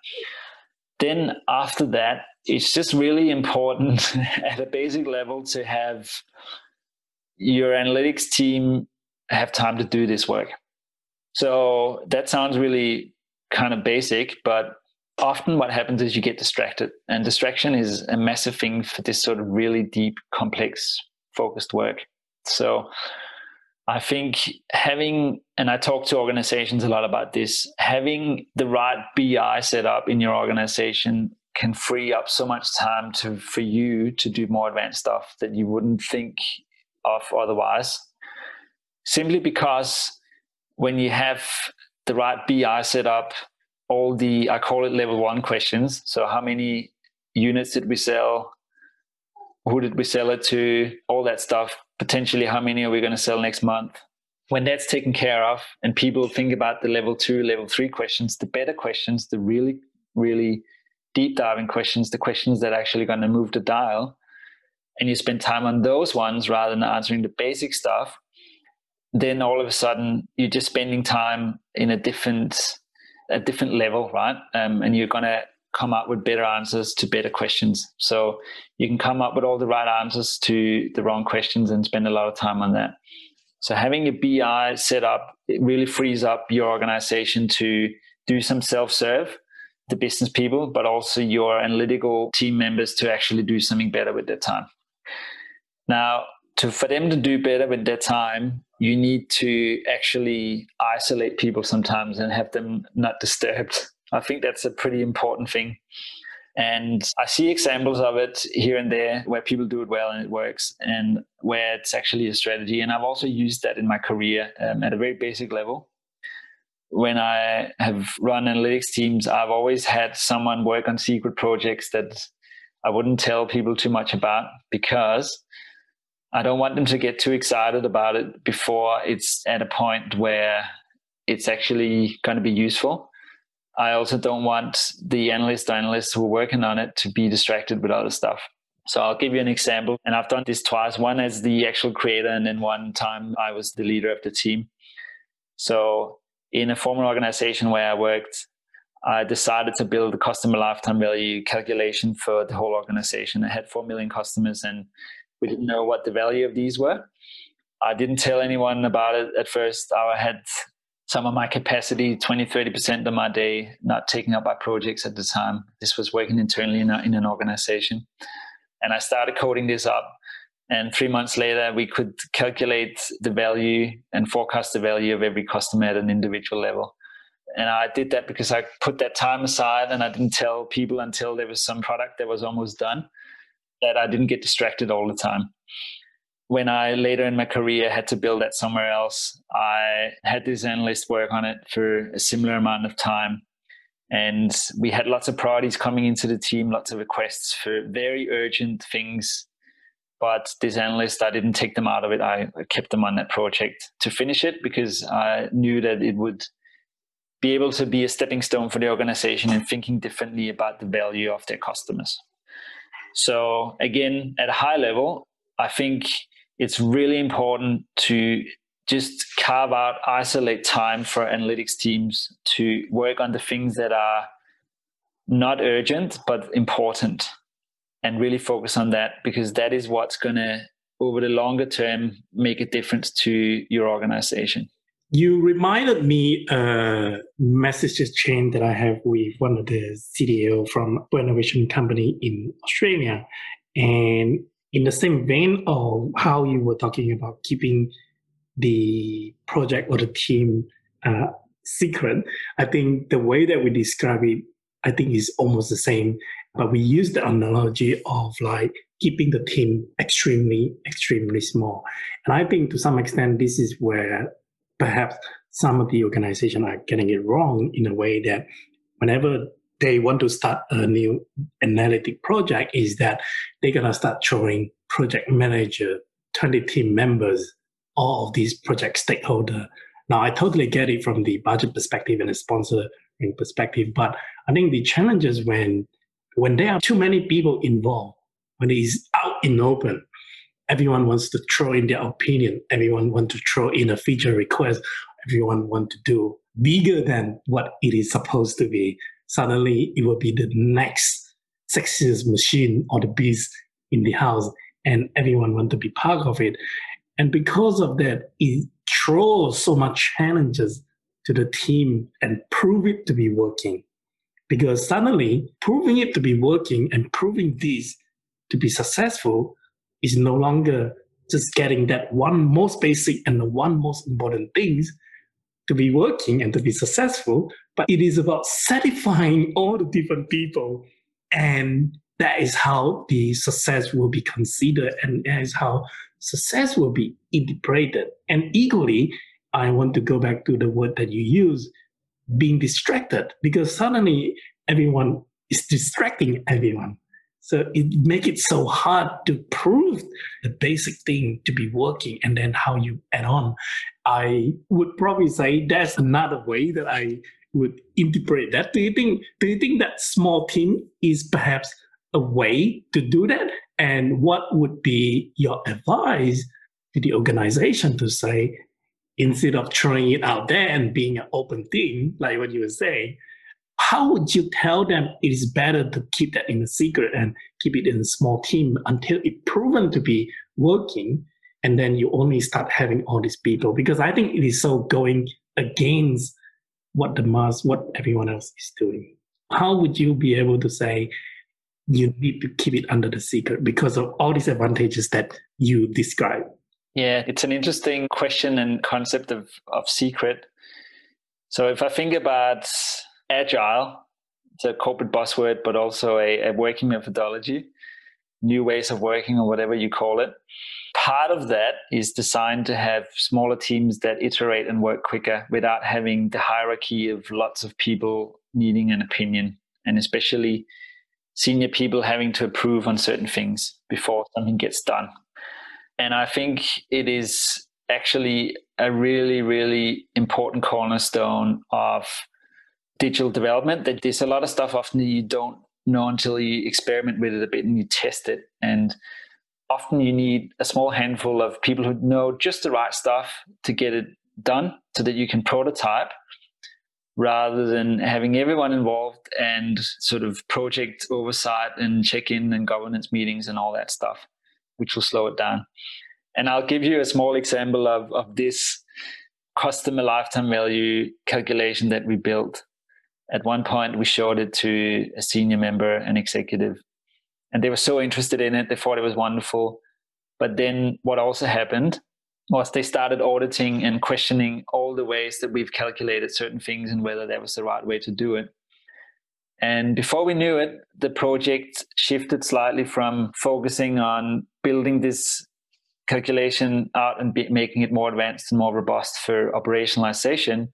Then after that, it's just really important (laughs) at a basic level to have your analytics team have time to do this work. So that sounds really kind of basic, but often what happens is you get distracted. And distraction is a massive thing for this sort of really deep, complex, focused work. So I think having, and I talk to organizations a lot about this, having the right BI set up in your organization can free up so much time to for you to do more advanced stuff that you wouldn't think of otherwise simply because when you have the right BI set up, all the, I call it level one questions. So, how many units did we sell? Who did we sell it to? All that stuff. Potentially, how many are we going to sell next month? When that's taken care of, and people think about the level two, level three questions, the better questions, the really, really deep diving questions, the questions that are actually going to move the dial, and you spend time on those ones rather than answering the basic stuff, then all of a sudden you're just spending time in a different a different level, right? Um, and you're going to come up with better answers to better questions. So you can come up with all the right answers to the wrong questions and spend a lot of time on that. So having a BI set up it really frees up your organization to do some self-serve, the business people, but also your analytical team members to actually do something better with their time. Now, to for them to do better with their time, you need to actually isolate people sometimes and have them not disturbed. I think that's a pretty important thing. And I see examples of it here and there where people do it well and it works, and where it's actually a strategy. And I've also used that in my career um, at a very basic level. When I have run analytics teams, I've always had someone work on secret projects that I wouldn't tell people too much about because I don't want them to get too excited about it before it's at a point where it's actually going to be useful. I also don't want the analyst or analysts who are working on it to be distracted with other stuff. So I'll give you an example. And I've done this twice one as the actual creator, and then one time I was the leader of the team. So in a former organization where I worked, I decided to build a customer lifetime value calculation for the whole organization. I had 4 million customers, and we didn't know what the value of these were. I didn't tell anyone about it at first. I had some of my capacity 20 30% of my day not taken up by projects at the time this was working internally in an organization and i started coding this up and three months later we could calculate the value and forecast the value of every customer at an individual level and i did that because i put that time aside and i didn't tell people until there was some product that was almost done that i didn't get distracted all the time when I later in my career had to build that somewhere else, I had this analyst work on it for a similar amount of time. And we had lots of priorities coming into the team, lots of requests for very urgent things. But this analyst, I didn't take them out of it. I kept them on that project to finish it because I knew that it would be able to be a stepping stone for the organization and thinking differently about the value of their customers. So, again, at a high level, I think it's really important to just carve out, isolate time for analytics teams to work on the things that are not urgent but important and really focus on that because that is what's going to over the longer term make a difference to your organization you reminded me a messages chain that i have with one of the cdo from innovation company in australia and in the same vein of how you were talking about keeping the project or the team uh, secret, I think the way that we describe it, I think is almost the same. But we use the analogy of like keeping the team extremely, extremely small. And I think to some extent, this is where perhaps some of the organization are getting it wrong in a way that whenever they want to start a new analytic project is that they're going to start showing project manager, 20 team members, all of these project stakeholder. Now, I totally get it from the budget perspective and the sponsoring perspective, but I think the challenge is when when there are too many people involved, when it is out in open, everyone wants to throw in their opinion, everyone wants to throw in a feature request, everyone wants to do bigger than what it is supposed to be. Suddenly it will be the next sexiest machine or the beast in the house and everyone wants to be part of it. And because of that it throws so much challenges to the team and prove it to be working because suddenly proving it to be working and proving this to be successful is no longer just getting that one most basic and the one most important things to be working and to be successful, but it is about satisfying (laughs) all the different people. And that is how the success will be considered and that is how success will be interpreted. And equally, I want to go back to the word that you use, being distracted, because suddenly everyone is distracting everyone. So it make it so hard to prove the basic thing to be working and then how you add on. I would probably say that's another way that I would interpret that. Do you think do you think that small team is perhaps a way to do that? And what would be your advice to the organization to say, instead of throwing it out there and being an open thing, like what you were saying, how would you tell them it is better to keep that in a secret and keep it in a small team until it proven to be working and then you only start having all these people because I think it is so going against what the mass, what everyone else is doing. How would you be able to say you need to keep it under the secret because of all these advantages that you describe? Yeah, it's an interesting question and concept of, of secret. So if I think about agile, it's a corporate buzzword, but also a, a working methodology, new ways of working or whatever you call it. Part of that is designed to have smaller teams that iterate and work quicker without having the hierarchy of lots of people needing an opinion, and especially senior people having to approve on certain things before something gets done. And I think it is actually a really, really important cornerstone of digital development that there's a lot of stuff often you don't know until you experiment with it a bit and you test it. And often you need a small handful of people who know just the right stuff to get it done so that you can prototype rather than having everyone involved and sort of project oversight and check in and governance meetings and all that stuff, which will slow it down. And I'll give you a small example of, of this customer lifetime value calculation that we built. At one point, we showed it to a senior member, an executive, and they were so interested in it. They thought it was wonderful. But then what also happened was they started auditing and questioning all the ways that we've calculated certain things and whether that was the right way to do it. And before we knew it, the project shifted slightly from focusing on building this calculation out and be, making it more advanced and more robust for operationalization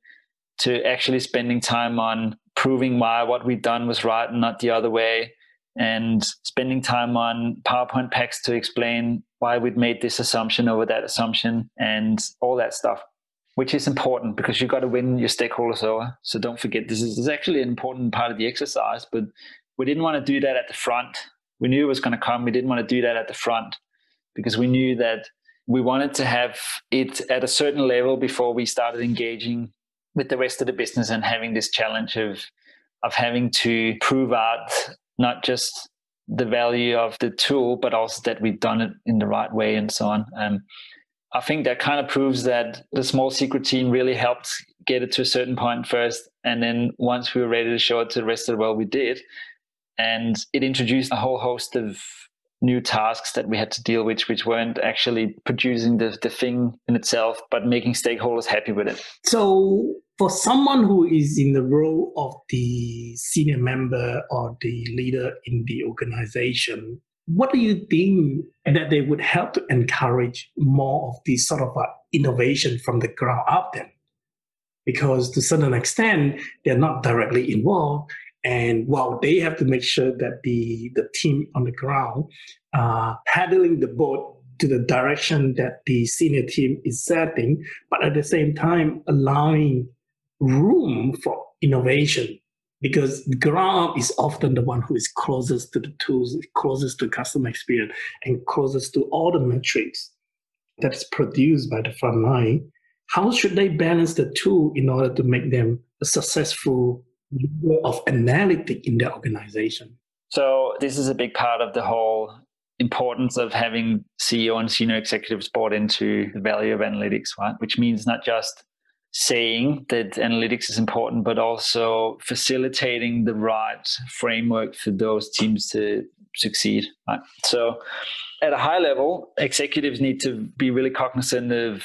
to actually spending time on proving why what we've done was right and not the other way and spending time on PowerPoint packs to explain why we'd made this assumption over that assumption and all that stuff, which is important because you've got to win your stakeholders over. So don't forget, this is, this is actually an important part of the exercise, but we didn't want to do that at the front. We knew it was going to come. We didn't want to do that at the front because we knew that we wanted to have it at a certain level before we started engaging with the rest of the business and having this challenge of of having to prove out not just the value of the tool, but also that we've done it in the right way and so on. Um, I think that kind of proves that the small secret team really helped get it to a certain point first. And then once we were ready to show it to the rest of the world, we did. And it introduced a whole host of new tasks that we had to deal with, which weren't actually producing the, the thing in itself, but making stakeholders happy with it. So, for someone who is in the role of the senior member or the leader in the organization, what do you think that they would help to encourage more of this sort of uh, innovation from the ground up then? Because to a certain extent, they're not directly involved and while they have to make sure that the, the team on the ground uh, paddling the boat to the direction that the senior team is setting, but at the same time allowing room for innovation because the ground is often the one who is closest to the tools, closest to customer experience, and closest to all the metrics that is produced by the front line. How should they balance the two in order to make them a successful of analytic in the organization. So this is a big part of the whole importance of having CEO and senior executives bought into the value of analytics, right? Which means not just saying that analytics is important, but also facilitating the right framework for those teams to succeed. Right? So at a high level, executives need to be really cognizant of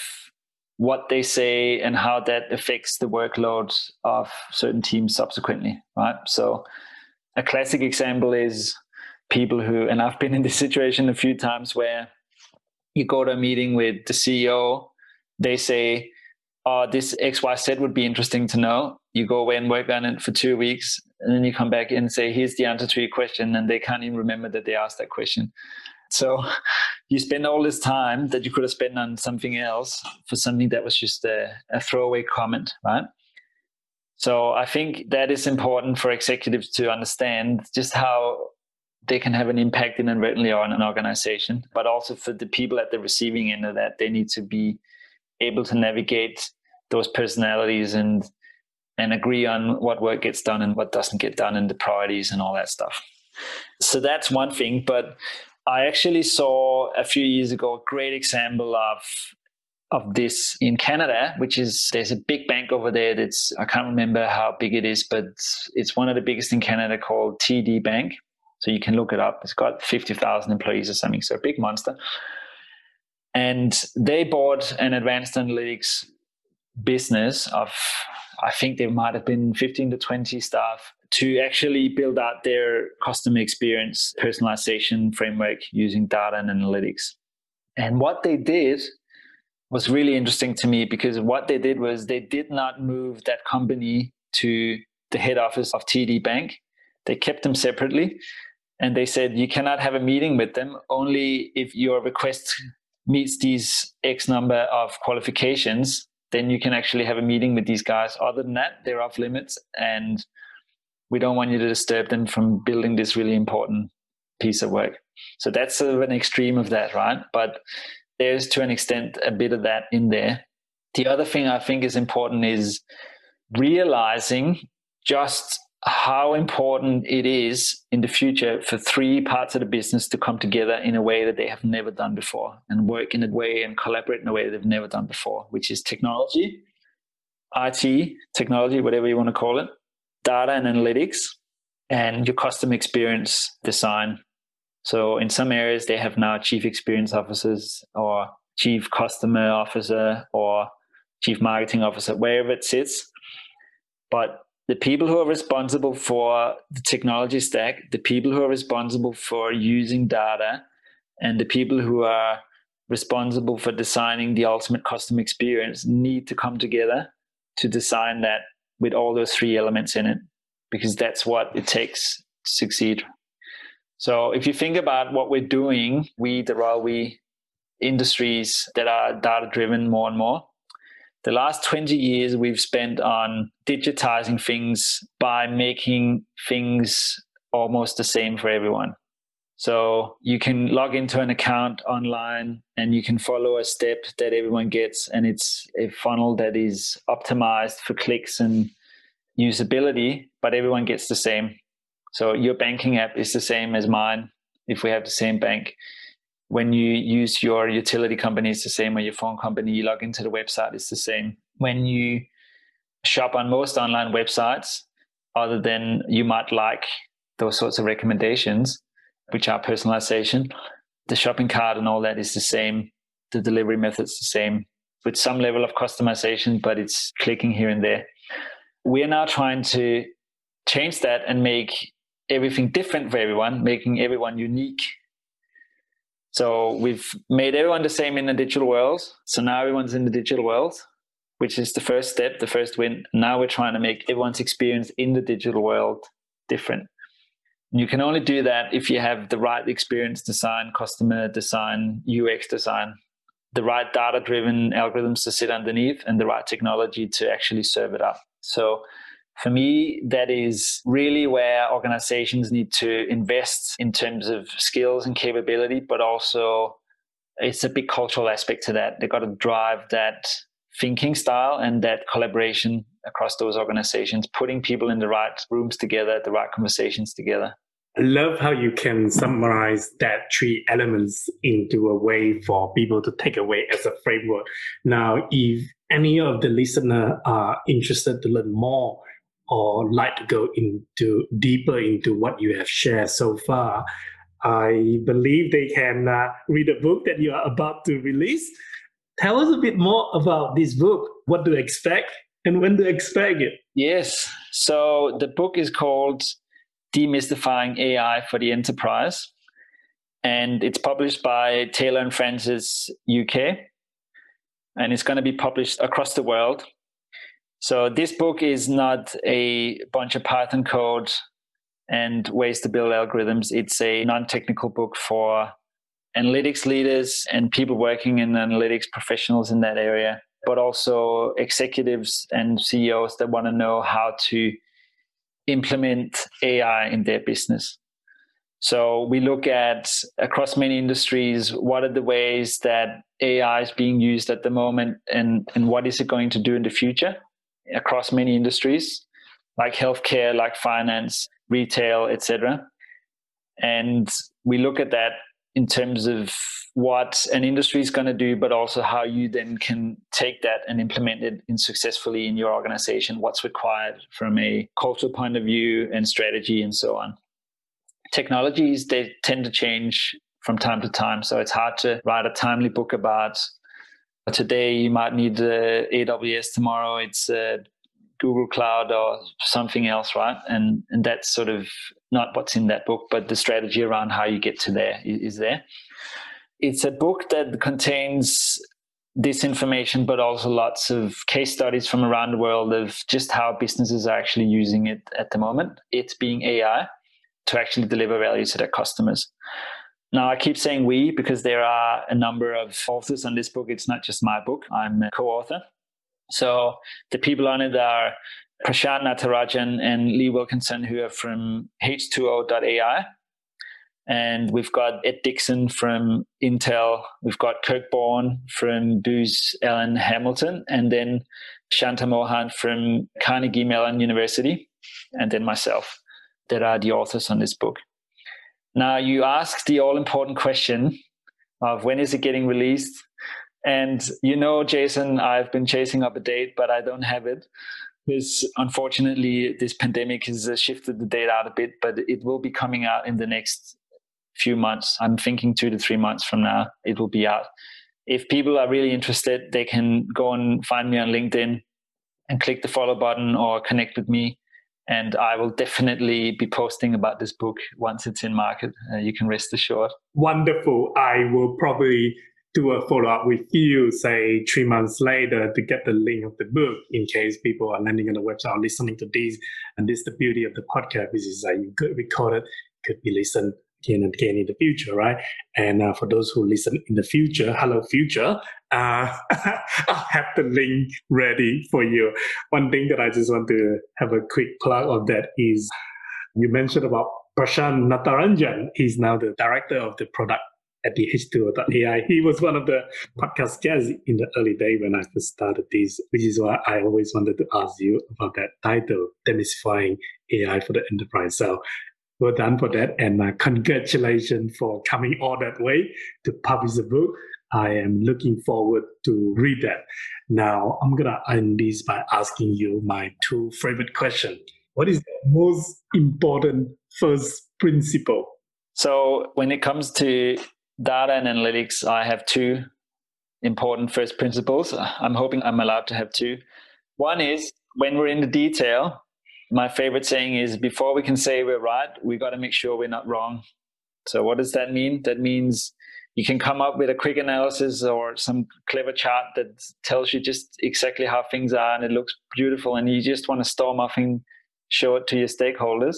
what they say and how that affects the workload of certain teams subsequently, right? So a classic example is people who, and I've been in this (laughs) situation a few times where you go to a meeting with the CEO, they say, oh, this XYZ would be interesting to know. You go away and work on it for two weeks, and then you come back and say, here's the answer to your question, and they can't even remember that they asked that question. So (laughs) you spend all this time that you could have spent on something else for something that was just a, a throwaway comment, right? So I think that is important for executives to understand just how they can have an impact inadvertently on an organization, but also for the people at the receiving end of that, they need to be able to navigate those personalities and and agree on what work gets done and what doesn't get done and the priorities and all that stuff. So that's one thing. But I actually saw a few years ago a great example of of this in Canada, which is there's a big bank over there that's I can't remember how big it is, but it's one of the biggest in Canada called TD Bank. So you can look it up. It's got 50,000 employees or something, so a big monster. And they bought an advanced analytics business of, I think there might have been 15 to 20 staff to actually build out their customer experience personalization framework using data and analytics. And what they did was really interesting to me because what they did was they did not move that company to the head office of TD Bank. They kept them separately and they said you cannot have a meeting with them only if your request meets these X number of qualifications. Then you can actually have a meeting with these guys. Other than that, they're off limits and we don't want you to disturb them from building this really important piece of work. So that's sort of an extreme of that, right? But there's to an extent a bit of that in there. The other thing I think is important is realizing just how important it is in the future for three parts of the business to come together in a way that they have never done before and work in a way and collaborate in a way they've never done before, which is technology, IT, technology, whatever you want to call it, data and analytics, and your customer experience design so in some areas, they have now chief experience officers or chief customer officer or chief marketing officer, wherever it sits. But the people who are responsible for the technology stack, the people who are responsible for using data, and the people who are responsible for designing the ultimate customer experience need to come together to design that with all those three elements in it, because that's what it takes to succeed. So if you think about what we're doing, we, the Royal industries that are data driven more and more, the last 20 years we've spent on digitizing things by making things almost the same for everyone. So you can log into an account online and you can follow a step that everyone gets, and it's a funnel that is optimized for clicks and usability, but everyone gets the same. So your banking app is the same as mine if we have the same bank. When you use your utility company, it's the same, or your phone company, you log into the website, it's the same. When you shop on most online websites, other than you might like those sorts of recommendations, which are personalization, the shopping cart and all that is the same. The delivery method's the same with some level of customization, but it's clicking here and there. We are now trying to change that and make everything different for everyone, making everyone unique. So we've made everyone the same in the digital world. So now everyone's in the digital world, which is the first step, the first win. Now we're trying to make everyone's experience in the digital world different. You can only do that if you have the right experience design, customer design, UX design, the right data driven algorithms to sit underneath, and the right technology to actually serve it up. So for me, that is really where organizations need to invest in terms of skills and capability, but also it's a big cultural aspect to that. They've got to drive that thinking style and that collaboration across those organizations, putting people in the right rooms together, the right conversations together. I love how you can summarize that three elements into a way for people to take away as a framework. Now, if any of the listener are interested to learn more or like to go into deeper into what you have shared so far, I believe they can uh, read a book that you are about to release. Tell us a bit more about this book, what to expect, and when to expect it. Yes. So the book is called Demystifying AI for the Enterprise, and it's published by Taylor and Francis UK, and it's going to be published across the world. So this book is not a bunch of Python code and ways to build algorithms. It's a non-technical book for analytics leaders and people working in analytics professionals in that area, but also executives and CEOs that want to know how to implement AI in their business. So we look at across many industries, what are the ways that AI is being used at the moment and, and what is it going to do in the future? across many industries like healthcare, like finance, retail, etc. And we look at that in terms of what an industry is going to do, but also how you then can take that and implement it in successfully in your organization, what's required from a cultural point of view and strategy and so on. Technologies, they tend to change from time to time. So it's hard to write a timely book about today you might need uh, AWS, tomorrow it's uh, Google Cloud or something else, right? And and that's sort of not what's in that book, but the strategy around how you get to there is there. It's a book that contains this information, but also lots of case studies from around the world of just how businesses are actually using it at the moment. It's being AI to actually deliver value to their customers. Now, I keep saying we because there are a number of authors on this book. It's not just my book, I'm a co author. So the people on it are Prashant Natarajan and Lee Wilkinson, who are from H2O.ai. And we've got Ed Dixon from Intel. We've got Kirk Borne from Booz Allen Hamilton. And then Shantha Mohan from Carnegie Mellon University. And then myself that are the authors on this book. Now, you ask the all important question of when is it getting released? And you know, Jason, I've been chasing up a date, but I don't have it. This unfortunately, this pandemic has uh, shifted the date out a bit, but it will be coming out in the next few months. I'm thinking two to three months from now, it will be out. If people are really interested, they can go and find me on LinkedIn and click the follow button or connect with me. And I will definitely be posting about this book once it's in market. Uh, you can rest assured. Wonderful. I will probably do a follow up with you, say three months later, to get the link of the book in case people are landing on the website or listening to this. And this is the beauty of the podcast, which is that you could record it, could be listened again and again in the future, right? And uh, for those who listen in the future, hello future, uh, (laughs) I'll have the link ready for you. One thing that I just want to have a quick plug of that is you mentioned about Prashant Natarajan. He's now the director of the product at the H2O.ai. He was one of the podcast guests in the early day when I first started this, which is why I always wanted to ask you about that title, Demystifying AI for the Enterprise. So well done for that. And uh, congratulations for coming all that way to publish the book. I am looking forward to read that. Now, I'm going to end this by asking you my two favorite questions. What is the most important first principle? So, when it comes to data and analytics, I have two important first principles. I'm hoping I'm allowed to have two. One is when we're in the detail, my favorite saying is before we can say we're right, we got to make sure we're not wrong. So, what does that mean? That means you can come up with a quick analysis or some clever chart that tells you just exactly how things are and it looks beautiful, and you just want to storm off and show it to your stakeholders.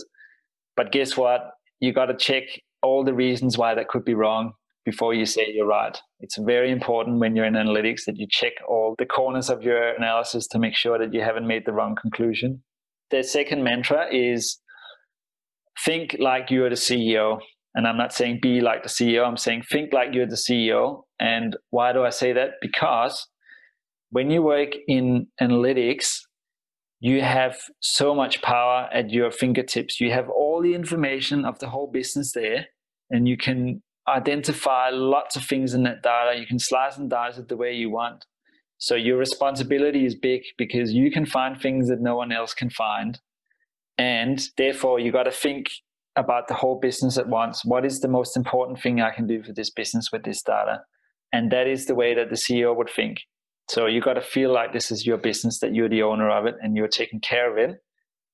But guess what? You got to check all the reasons why that could be wrong before you say you're right. It's very important when you're in analytics that you check all the corners of your analysis to make sure that you haven't made the wrong conclusion. The second mantra is think like you're the CEO. And I'm not saying be like the CEO, I'm saying think like you're the CEO. And why do I say that? Because when you work in analytics, you have so much power at your fingertips. You have all the information of the whole business there, and you can identify lots of things in that data. You can slice and dice it the way you want. So your responsibility is big because you can find things that no one else can find. And therefore, you got to think about the whole business at once. What is the most important thing I can do for this business with this data? And that is the way that the CEO would think. So you got to feel like this is your business, that you're the owner of it and you're taking care of it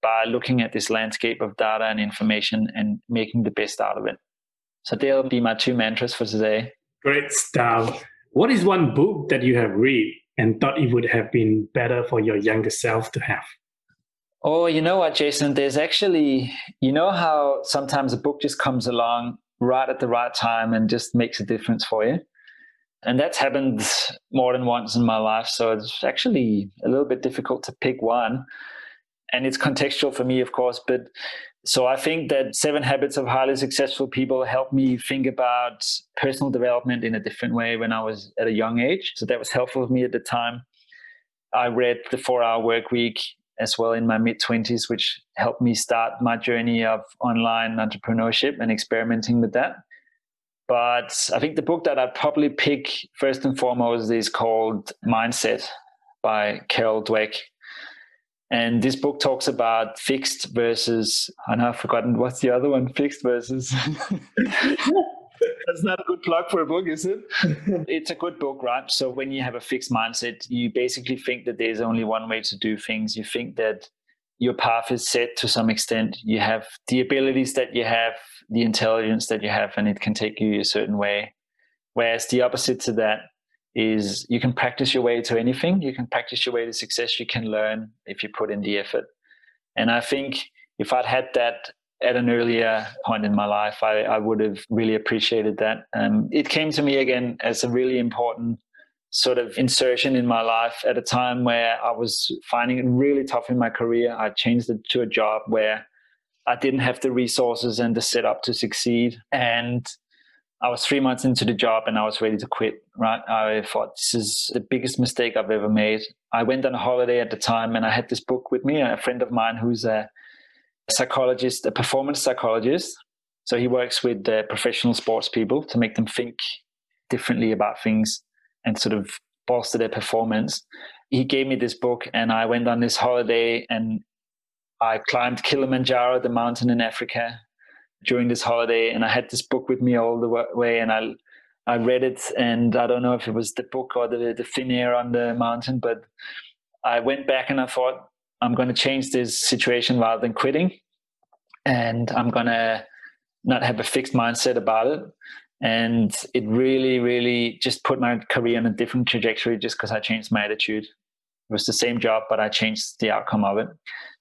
by looking at this landscape of data and information and making the best out of it. So they'll be my two mantras for today. Great stuff. What is one book that you have read and thought it would have been better for your younger self to have? Oh, you know what, Jason? There's actually, you know how sometimes a book just comes along right at the right time and just makes a difference for you? And that's happened more than once in my life. So it's actually a little bit difficult to pick one. And it's contextual for me, of course, but so I think that Seven Habits of Highly Successful People helped me think about personal development in a different way when I was at a young age. So that was helpful for me at the time. I read The Four Hour Work Week as well in my mid 20s, which helped me start my journey of online entrepreneurship and experimenting with that. But I think the book that I'd probably pick first and foremost is called Mindset by Carol Dweck. And this book talks about fixed versus, I know I've forgotten what's the other one, fixed versus. That's not a good plug for a book, is it? (laughs) it's a good book, right? So when you have a fixed mindset, you basically think that there's only one way to do things. You think that your path is set to some extent. You have the abilities that you have, the intelligence that you have, and it can take you a certain way. Whereas the opposite to that is you can practice your way to anything. You can practice your way to success. You can learn if you put in the effort. And I think if I'd had that at an earlier point in my life, I, I would have really appreciated that. Um, it came to me again as a really important sort of insertion in my life at a time where I was finding it really tough in my career. I changed it to a job where I didn't have the resources and the setup to succeed. And I was three months into the job and I was ready to quit. Right. I thought this is the biggest mistake I've ever made. I went on a holiday at the time and I had this book with me, a friend of mine who's a psychologist, a performance psychologist. So he works with uh, professional sports people to make them think differently about things and sort of bolster their performance. He gave me this book and I went on this holiday and I climbed Kilimanjaro, the mountain in Africa during this holiday, and I had this book with me all the way, and I I read it, and I don't know if it was the book or the the thin air on the mountain, but I went back and I thought I'm going to change this situation rather than quitting, and I'm going to not have a fixed mindset about it. And it really, really just put my career on a different trajectory just because I changed my attitude. It was the same job, but I changed the outcome of it.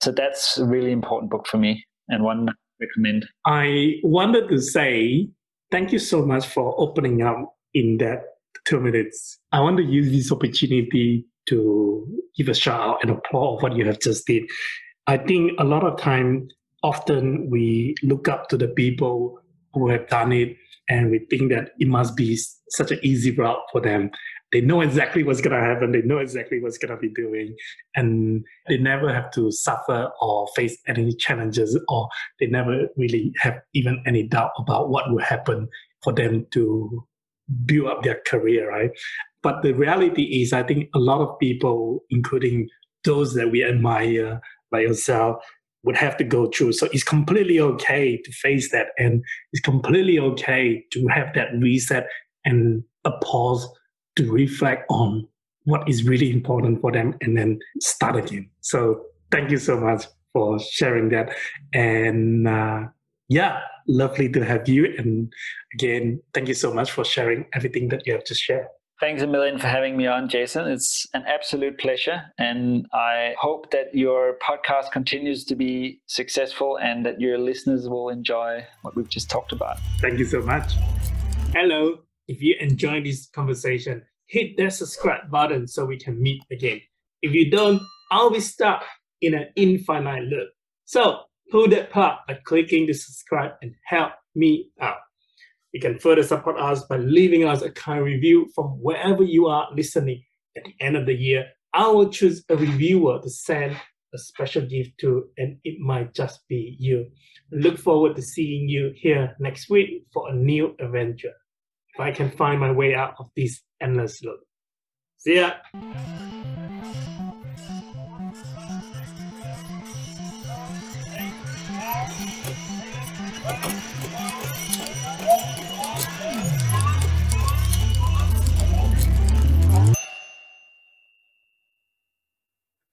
So that's a really important book for me and one recommend? I wanted to say thank you so much for opening up in that two minutes. I want to use this opportunity to give a shout out and applaud what you have just did. I think a lot of time, often we look up to the people who have done it and we think that it must be such an easy route for them they know exactly what's going to happen they know exactly what's going to be doing and they never have to suffer or face any challenges or they never really have even any doubt about what will happen for them to build up their career right? But the reality is i think a lot of people including those that we admire like yourself would have to go through. So it's completely okay to face that and it's completely okay to have that reset and a pause to reflect on what is really important for them and then start again. So thank you so much for sharing that. And uh, yeah, lovely to have you. And again, thank you so much for sharing everything that you have to share. Thanks a million for having me on, Jason. It's an absolute pleasure. And I hope that your podcast continues to be successful and that your listeners will enjoy what we've just talked about. Thank you so much. Hello. If you enjoy this conversation, hit that subscribe button so we can meet again. If you don't, I'll be stuck in an infinite loop. So pull that plug by clicking the subscribe and help me out. You can further support us by leaving us a kind review from wherever you are listening. At the end of the year, I will choose a reviewer to send a special gift to, and it might just be you. Look forward to seeing you here next week for a new adventure if I can find my way out of this endless loop. See ya.